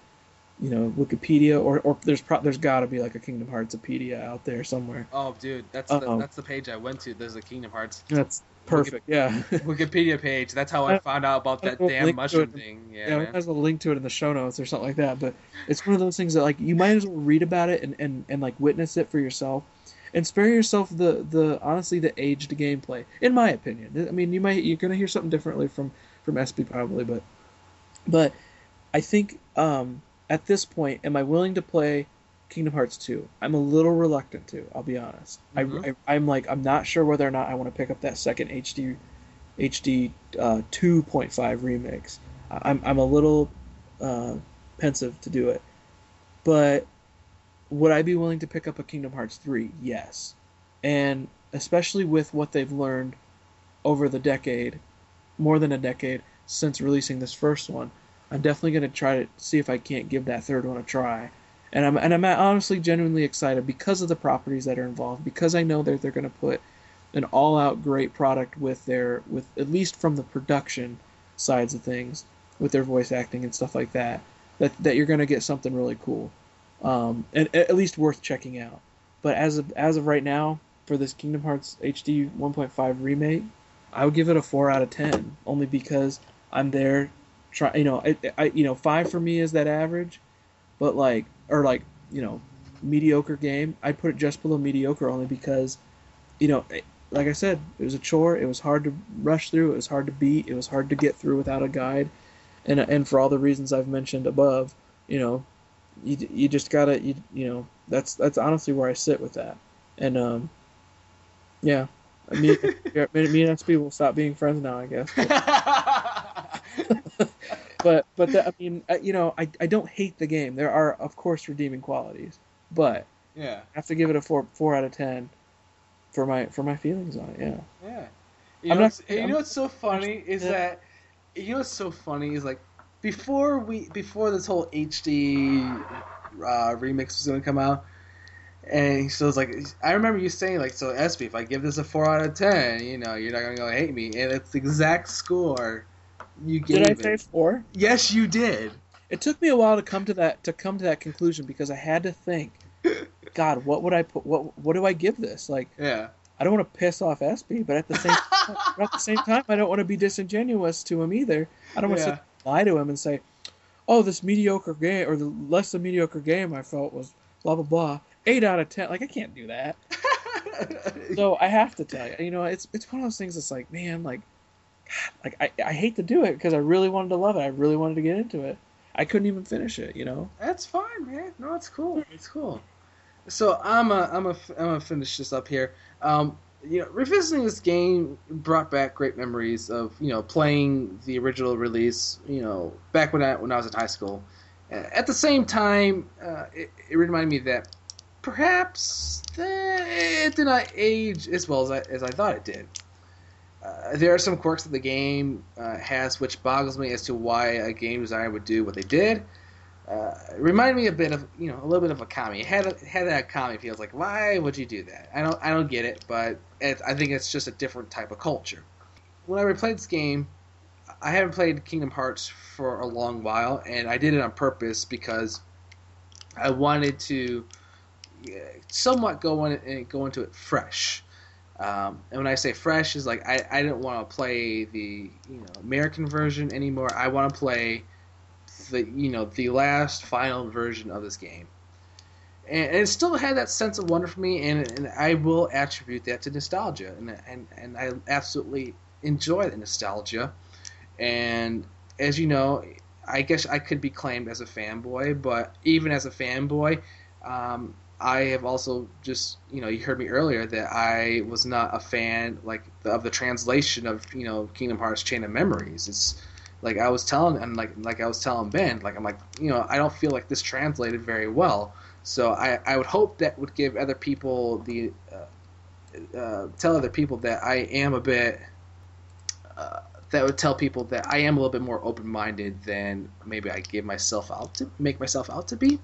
you know, Wikipedia or or there's pro- there's got to be like a Kingdom Heartspedia out there somewhere. Oh, dude, that's the, that's the page I went to. There's a Kingdom Hearts That's perfect. Yeah. Wikipedia page. That's how I found out about that damn mushroom thing. Yeah, Yeah, man. well link to it in the show notes or something like that. But it's one of those things that like you might as well read about it and, and, and like witness it for yourself, and spare yourself the the honestly the aged gameplay. In my opinion, I mean you might you're gonna hear something differently from from SB probably, but but I think um, at this point, am I willing to play Kingdom Hearts 2? I'm a little reluctant to. I'll be honest. Mhm. I, I I'm like I'm not sure whether or not I want to pick up that second HD HD uh, 2.5 remix. I'm I'm a little uh, pensive to do it, but would I be willing to pick up a Kingdom Hearts 3? Yes, and especially with what they've learned over the decade, more than a decade since releasing this first one, I'm definitely going to try to see if I can't give that third one a try. And I'm and I'm honestly genuinely excited because of the properties that are involved, because I know that they're going to put an all-out great product with their with at least from the production sides of things, with their voice acting and stuff like that. That that you're going to get something really cool, um, and at least worth checking out. But as of as of right now, for this Kingdom Hearts HD 1.5 remake, I would give it a four out of ten, only because I'm there. Try, you know, I, I, you know, five for me is that average, but like, or like, you know, mediocre game. I'd put it just below mediocre only because, you know, it- like I said, it was a chore. It was hard to rush through. It was hard to beat. It was hard to get through without a guide, and and for all the reasons I've mentioned above, you know, you you just gotta you you know that's that's honestly where I sit with that, and um, yeah, me me, me and SP will stop being friends now, I guess. but but the, I mean, you know, I, I don't hate the game. There are of course redeeming qualities, but yeah, I have to give it a four four out of ten for my for my feelings on it. Yeah. yeah. You I'm know, not- what's, you I'm- know what's so funny is Yeah. that you know what's so funny is like before we before this whole HD uh, remix was gonna come out, and so it's like I remember you saying like so SB if I give this a four out of ten, you know you're not gonna go hate me, and it's the exact score you gave Did I it. say four? Yes, you did. It took me a while to come to that to come to that conclusion because I had to think. God, what would I put? What what do I give this? Like, Yeah. I don't want to piss off SB, but at the same but at the same time, I don't want to be disingenuous to him either. I don't want to lie to him and say, "Oh, this mediocre game or the less than mediocre game I felt was blah blah blah." Eight out of ten. Like I can't do that. So I have to tell you, you know, it's it's one of those things. that's like, man, like, like I, I hate to do it because I really wanted to love it. I really wanted to get into it. I couldn't even finish it. You know. That's fine, man. No, it's cool. It's cool. So I'm a, I'm a, I'm gonna finish this up here. Um, you know, revisiting this game brought back great memories of you know playing the original release. You know, back when I when I was in high school. At the same time, uh, it, it reminded me that perhaps eh, it did not age as well as I as I thought it did. Uh, there are some quirks that the game uh, has which boggles me as to why a game designer would do what they did. Uh, it reminded me a bit of you know a little bit of a Okami. It had it had that Okami feels like why would you do that? I don't I don't get it, but it, I think it's just a different type of culture. When I replayed this game, I haven't played Kingdom Hearts for a long while, and I did it on purpose because I wanted to uh, somewhat go in and go into it fresh. Um, and when I say fresh, is like I, I didn't want to play the you know American version anymore. I want to play the you know the last final version of this game, and, and it still had that sense of wonder for me, and, and I will attribute that to nostalgia, and and and I absolutely enjoy the nostalgia, and as you know, I guess I could be claimed as a fanboy, but even as a fanboy, um, I have also just you know you heard me earlier that I was not a fan like of the translation of you know Kingdom Hearts Chain of Memories. It's like I was telling and like like I was telling Ben like I'm like you know I don't feel like this translated very well. So I I would hope that would give other people the uh, uh, tell other people that I am a bit. Uh, that would tell people that I am a little bit more open-minded than maybe I give myself out to make myself out to be.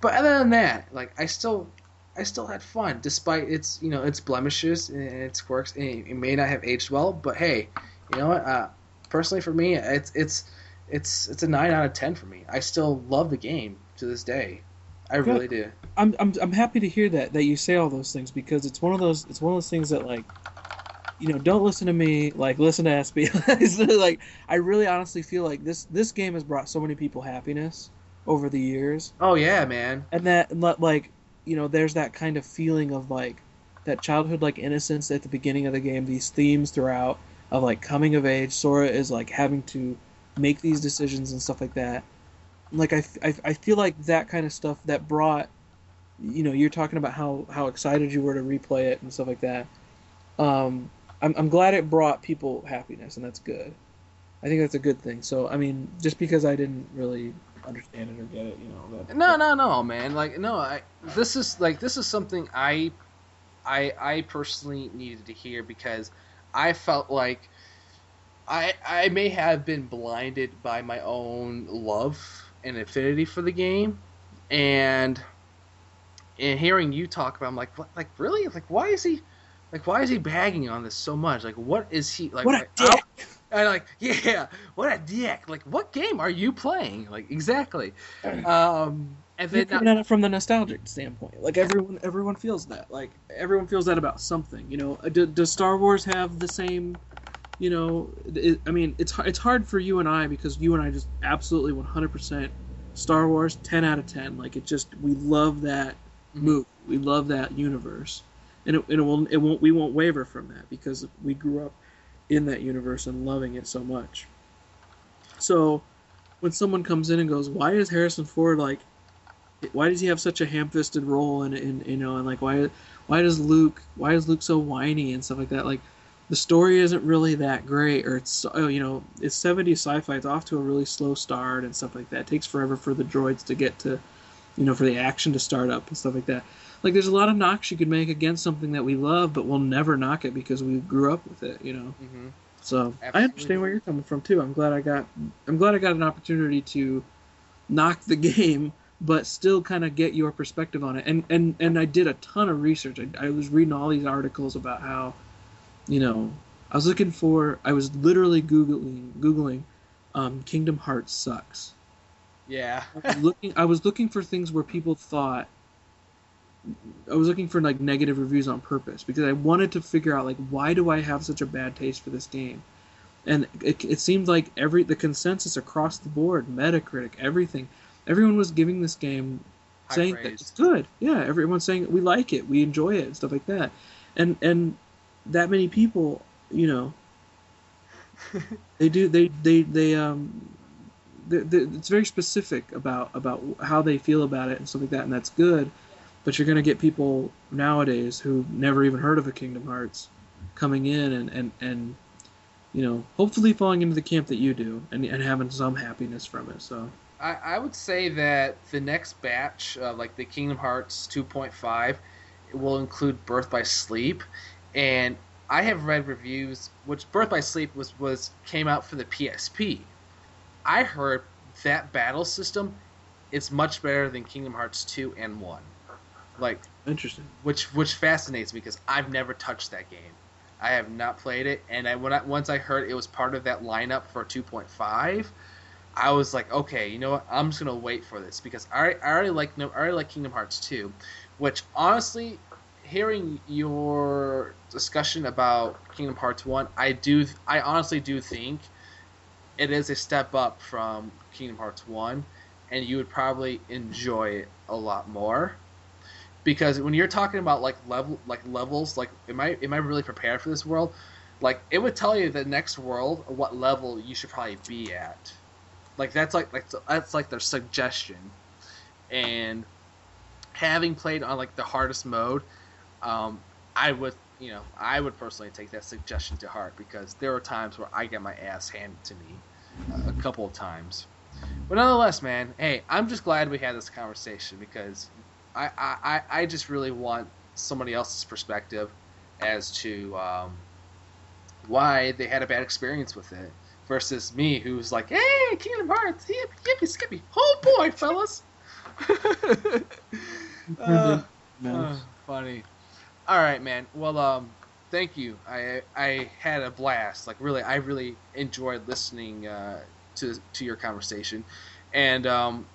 But other than that, like I still, I still had fun despite its you know its blemishes and its quirks. And it may not have aged well, but hey, you know what? Uh, personally, for me, it's it's it's it's a nine out of ten for me. I still love the game to this day. I Good. really do. I'm, I'm I'm happy to hear that that you say all those things because it's one of those it's one of those things that like you know don't listen to me like listen to SB like I really honestly feel like this this game has brought so many people happiness over the years. Oh yeah, man. and that like you know there's that kind of feeling of like that childhood like innocence at the beginning of the game these themes throughout of like coming of age Sora is like having to make these decisions and stuff like that. Like I, I feel like that kind of stuff that brought you know you're talking about how how excited you were to replay it and stuff like that. Um I'm, I'm glad it brought people happiness and that's good. I think that's a good thing. So i mean just because i didn't really understand it or get it you know that, No, no, no, man. Like no, I this is like this is something I I I personally needed to hear because I felt like I I may have been blinded by my own love and affinity for the game. And and hearing you talk about it, I'm like what like really? Like why is he like why is he bagging on this so much? Like what is he like what a like, dick and like, yeah, what a dick! Like, what game are you playing? Like, exactly. Um, and You're then coming at it from the nostalgic standpoint. Like everyone, everyone feels that. Like everyone feels that about something. You know, Do, does Star Wars have the same? You know, it, I mean, it's it's hard for you and I because you and I just absolutely 100% Star Wars, 10 out of 10. Like it just we love that Mhm. movie. We love that universe, and it, and it will it won't we won't waver from that because we grew up in that universe and loving it so much. So when someone comes in and goes, "Why is Harrison Ford like? Why does he have such a ham-fisted role?" And, and you know, and like, why why does Luke why is Luke so whiny and stuff like that? Like, the story isn't really that great, or it's oh, you know, it's 70 sci-fi. It's off to a really slow start and stuff like that. It takes forever for the droids to get to, you know, for the action to start up and stuff like that. Like, there's a lot of knocks you could make against something that we love, but we'll never knock it because we grew up with it. You know. Mhm. So I understand where you're coming from too. I'm glad I got I'm glad I got an opportunity to knock the game, but still kind of get your perspective on it. And and and I did a ton of research. I, I was reading all these articles about how, you know, I was looking for. I was literally googling googling, um, Kingdom Hearts sucks. yeah, I looking I was looking for things where people thought I was looking for like negative reviews on purpose because I wanted to figure out like why do I have such a bad taste for this game, and it, it seemed like every the consensus across the board, Metacritic, everything, everyone was giving this game High saying that it's good. Yeah, everyone's saying we like it, we enjoy it, and stuff like that, and and that many people, you know, they do they they they um they, they, it's very specific about about how they feel about it and stuff like that and that's good but you're going to get people nowadays who never even heard of a kingdom hearts coming in and and and you know hopefully falling into the camp that you do and, and having some happiness from it so I, I would say that the next batch, uh, like the Kingdom Hearts 2.5, will include Birth by Sleep, and I have read reviews which Birth by Sleep was was came out for the PSP. I heard that battle system is much better than Kingdom Hearts 2 and 1. Like interesting which which fascinates me because I've never touched that game. I have not played it, and I when I, once I heard it was part of that lineup for 2.5, I was like, okay, you know what? I'm just gonna wait for this because I, I already like no, I already like Kingdom Hearts 2, which honestly, hearing your discussion about Kingdom Hearts 1, I do I honestly do think it is a step up from Kingdom Hearts 1, and you would probably enjoy it a lot more because when you're talking about like level like levels like am i am i really prepared for this world? Like it would tell you the next world what level you should probably be at. Like that's like like that's like their suggestion. And having played on like the hardest mode um i would you know i would personally take that suggestion to heart because there are times where i get my ass handed to me a couple of times. But nonetheless man hey i'm just glad we had this conversation because I, I, I just really want somebody else's perspective as to um, why they had a bad experience with it versus me who's like, hey, Kingdom Hearts, yippee, yippee, skippy. Oh boy, fellas. uh. Uh, funny. All right, man. Well, um, thank you. I I had a blast. Like really, I really enjoyed listening uh, to to your conversation, and um,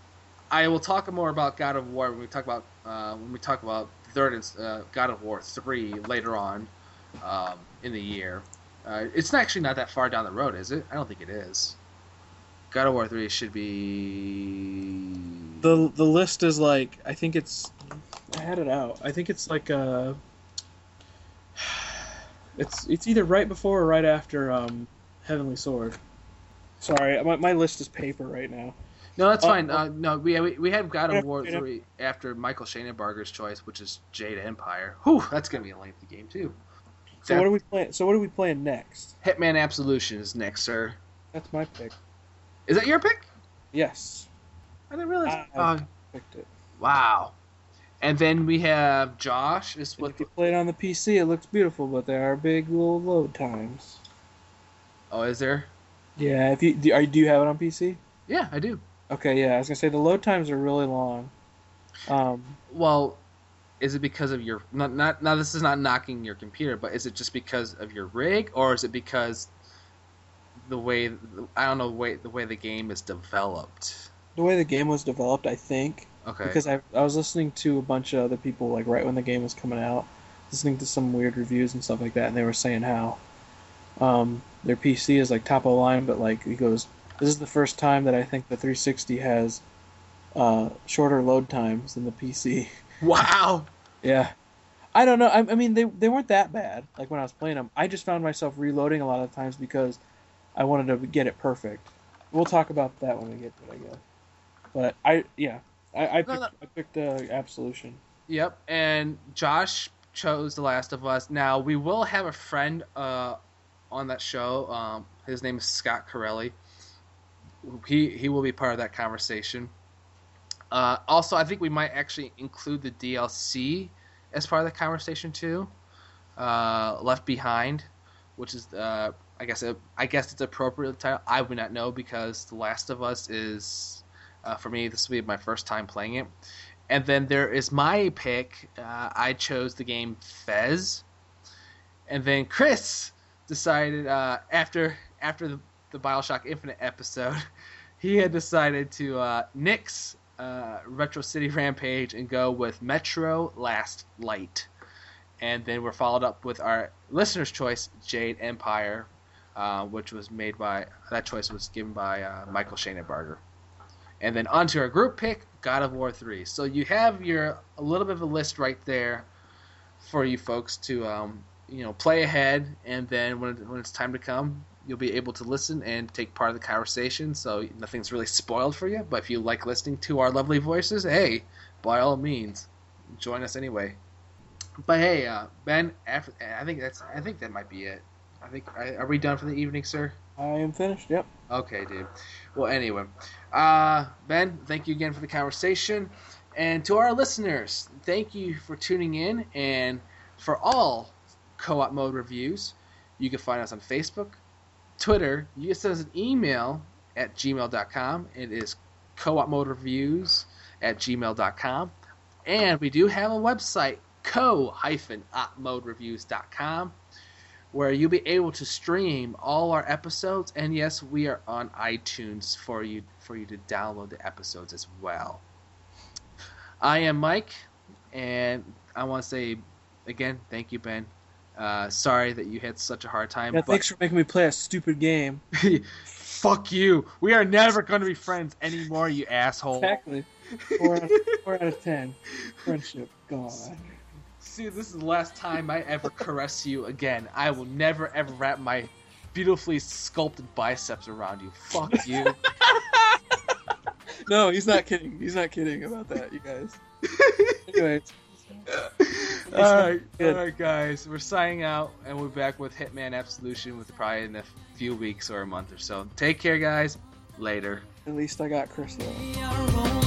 I will talk more about God of War when we talk about uh, when we talk about third uh, God of War three later on um, in the year. Uh, it's actually not that far down the road, is it? I don't think it is. God of War three should be The the list is like I think it's I had it out. I think it's like uh it's it's either right before or right after um Heavenly Sword. Sorry, my, my list is paper right now. No, that's Uh, fine. uh, Uh, no, we we, we have God of War three after Michael Shanenbarger's choice, which is Jade Empire. Whew, that's gonna be a lengthy game too. So what are we playing? So what are we playing next? Hitman Absolution is next, sir. That's my pick. Is that your pick? Yes, I didn't realize. I- uh, picked it. wow. And then we have Josh is what if you play it on the PC, it looks beautiful, but there are big little load times. Oh, is there? Yeah, if you do, are, do you have it on PC? Yeah, I do. Okay, yeah, I was gonna say the load times are really long. Um, Well, is it because of your not not now? This is not knocking your computer, but is it just because of your rig, or is it because the way I don't know the way the way the game is developed? the way the game was developed, I think, Okay. because I I was listening to a bunch of other people like right when the game was coming out, listening to some weird reviews and stuff like that, and they were saying how um, their PC is like top of the line, but like he goes, this is the first time that I think the 360 has uh, shorter load times than the PC. wow. Yeah. I don't know. I, I mean, they they weren't that bad. Like when I was playing them, I just found myself reloading a lot of times because I wanted to get it perfect. We'll talk about that when we get to it, I guess. But I, yeah, I, I No, picked, no. I picked uh, Absolution. Yep, and Josh chose The Last of Us. Now we will have a friend uh, on that show. Um, his name is Scott Corelli. He he will be part of that conversation. Uh, also, I think we might actually include the DLC as part of the conversation too. Uh, Left Behind, which is uh, I guess it, I guess it's appropriate title. I would not know because The Last of Us is uh, for me. This will be my first time playing it. And then there is my pick. Uh, I chose the game Fez. And then Chris decided uh, after after the, the Bioshock Infinite episode, he had decided to uh, nix uh, Retro City Rampage and go with Metro Last Light. And then we're followed up with our listener's choice, Jade Empire, uh, which was made by that choice was given by uh, Michael Shanenbarger. And then onto our group pick, God of War 3. So you have your a little bit of a list right there for you folks to um, you know play ahead, and then when when it's time to come, you'll be able to listen and take part of the conversation. So nothing's really spoiled for you. But if you like listening to our lovely voices, hey, by all means, join us anyway. But hey, uh, Ben, after, I think that's I think that might be it. I think are we done for the evening, sir? I am finished. Yep. Okay, dude. Well, anyway, uh, Ben, thank you again for the conversation, and to our listeners, thank you for tuning in. And for all co-op mode reviews, you can find us on Facebook, Twitter. You can send us an email at gmail.com. It is co-op mode reviews at gmail.com, and we do have a website, co-opmodereviews.com where you'll be able to stream all our episodes and yes we are on itunes for you for you to download the episodes as well i am mike and i want to say again thank you ben uh, sorry that you had such a hard time Yeah, but thanks for making me play a stupid game. fuck you we are never going to be friends anymore you asshole Exactly. Four out, four out of ten. Friendship gone. See, this is the last time I ever caress you again. I will never ever wrap my beautifully sculpted biceps around you. Fuck you. No, he's not kidding. He's not kidding about that, you guys. Anyways, all right, all guys. We're signing out, and we're back with Hitman Absolution with probably in a few weeks or a month or so. Take care, guys. Later. at least I got Chris though.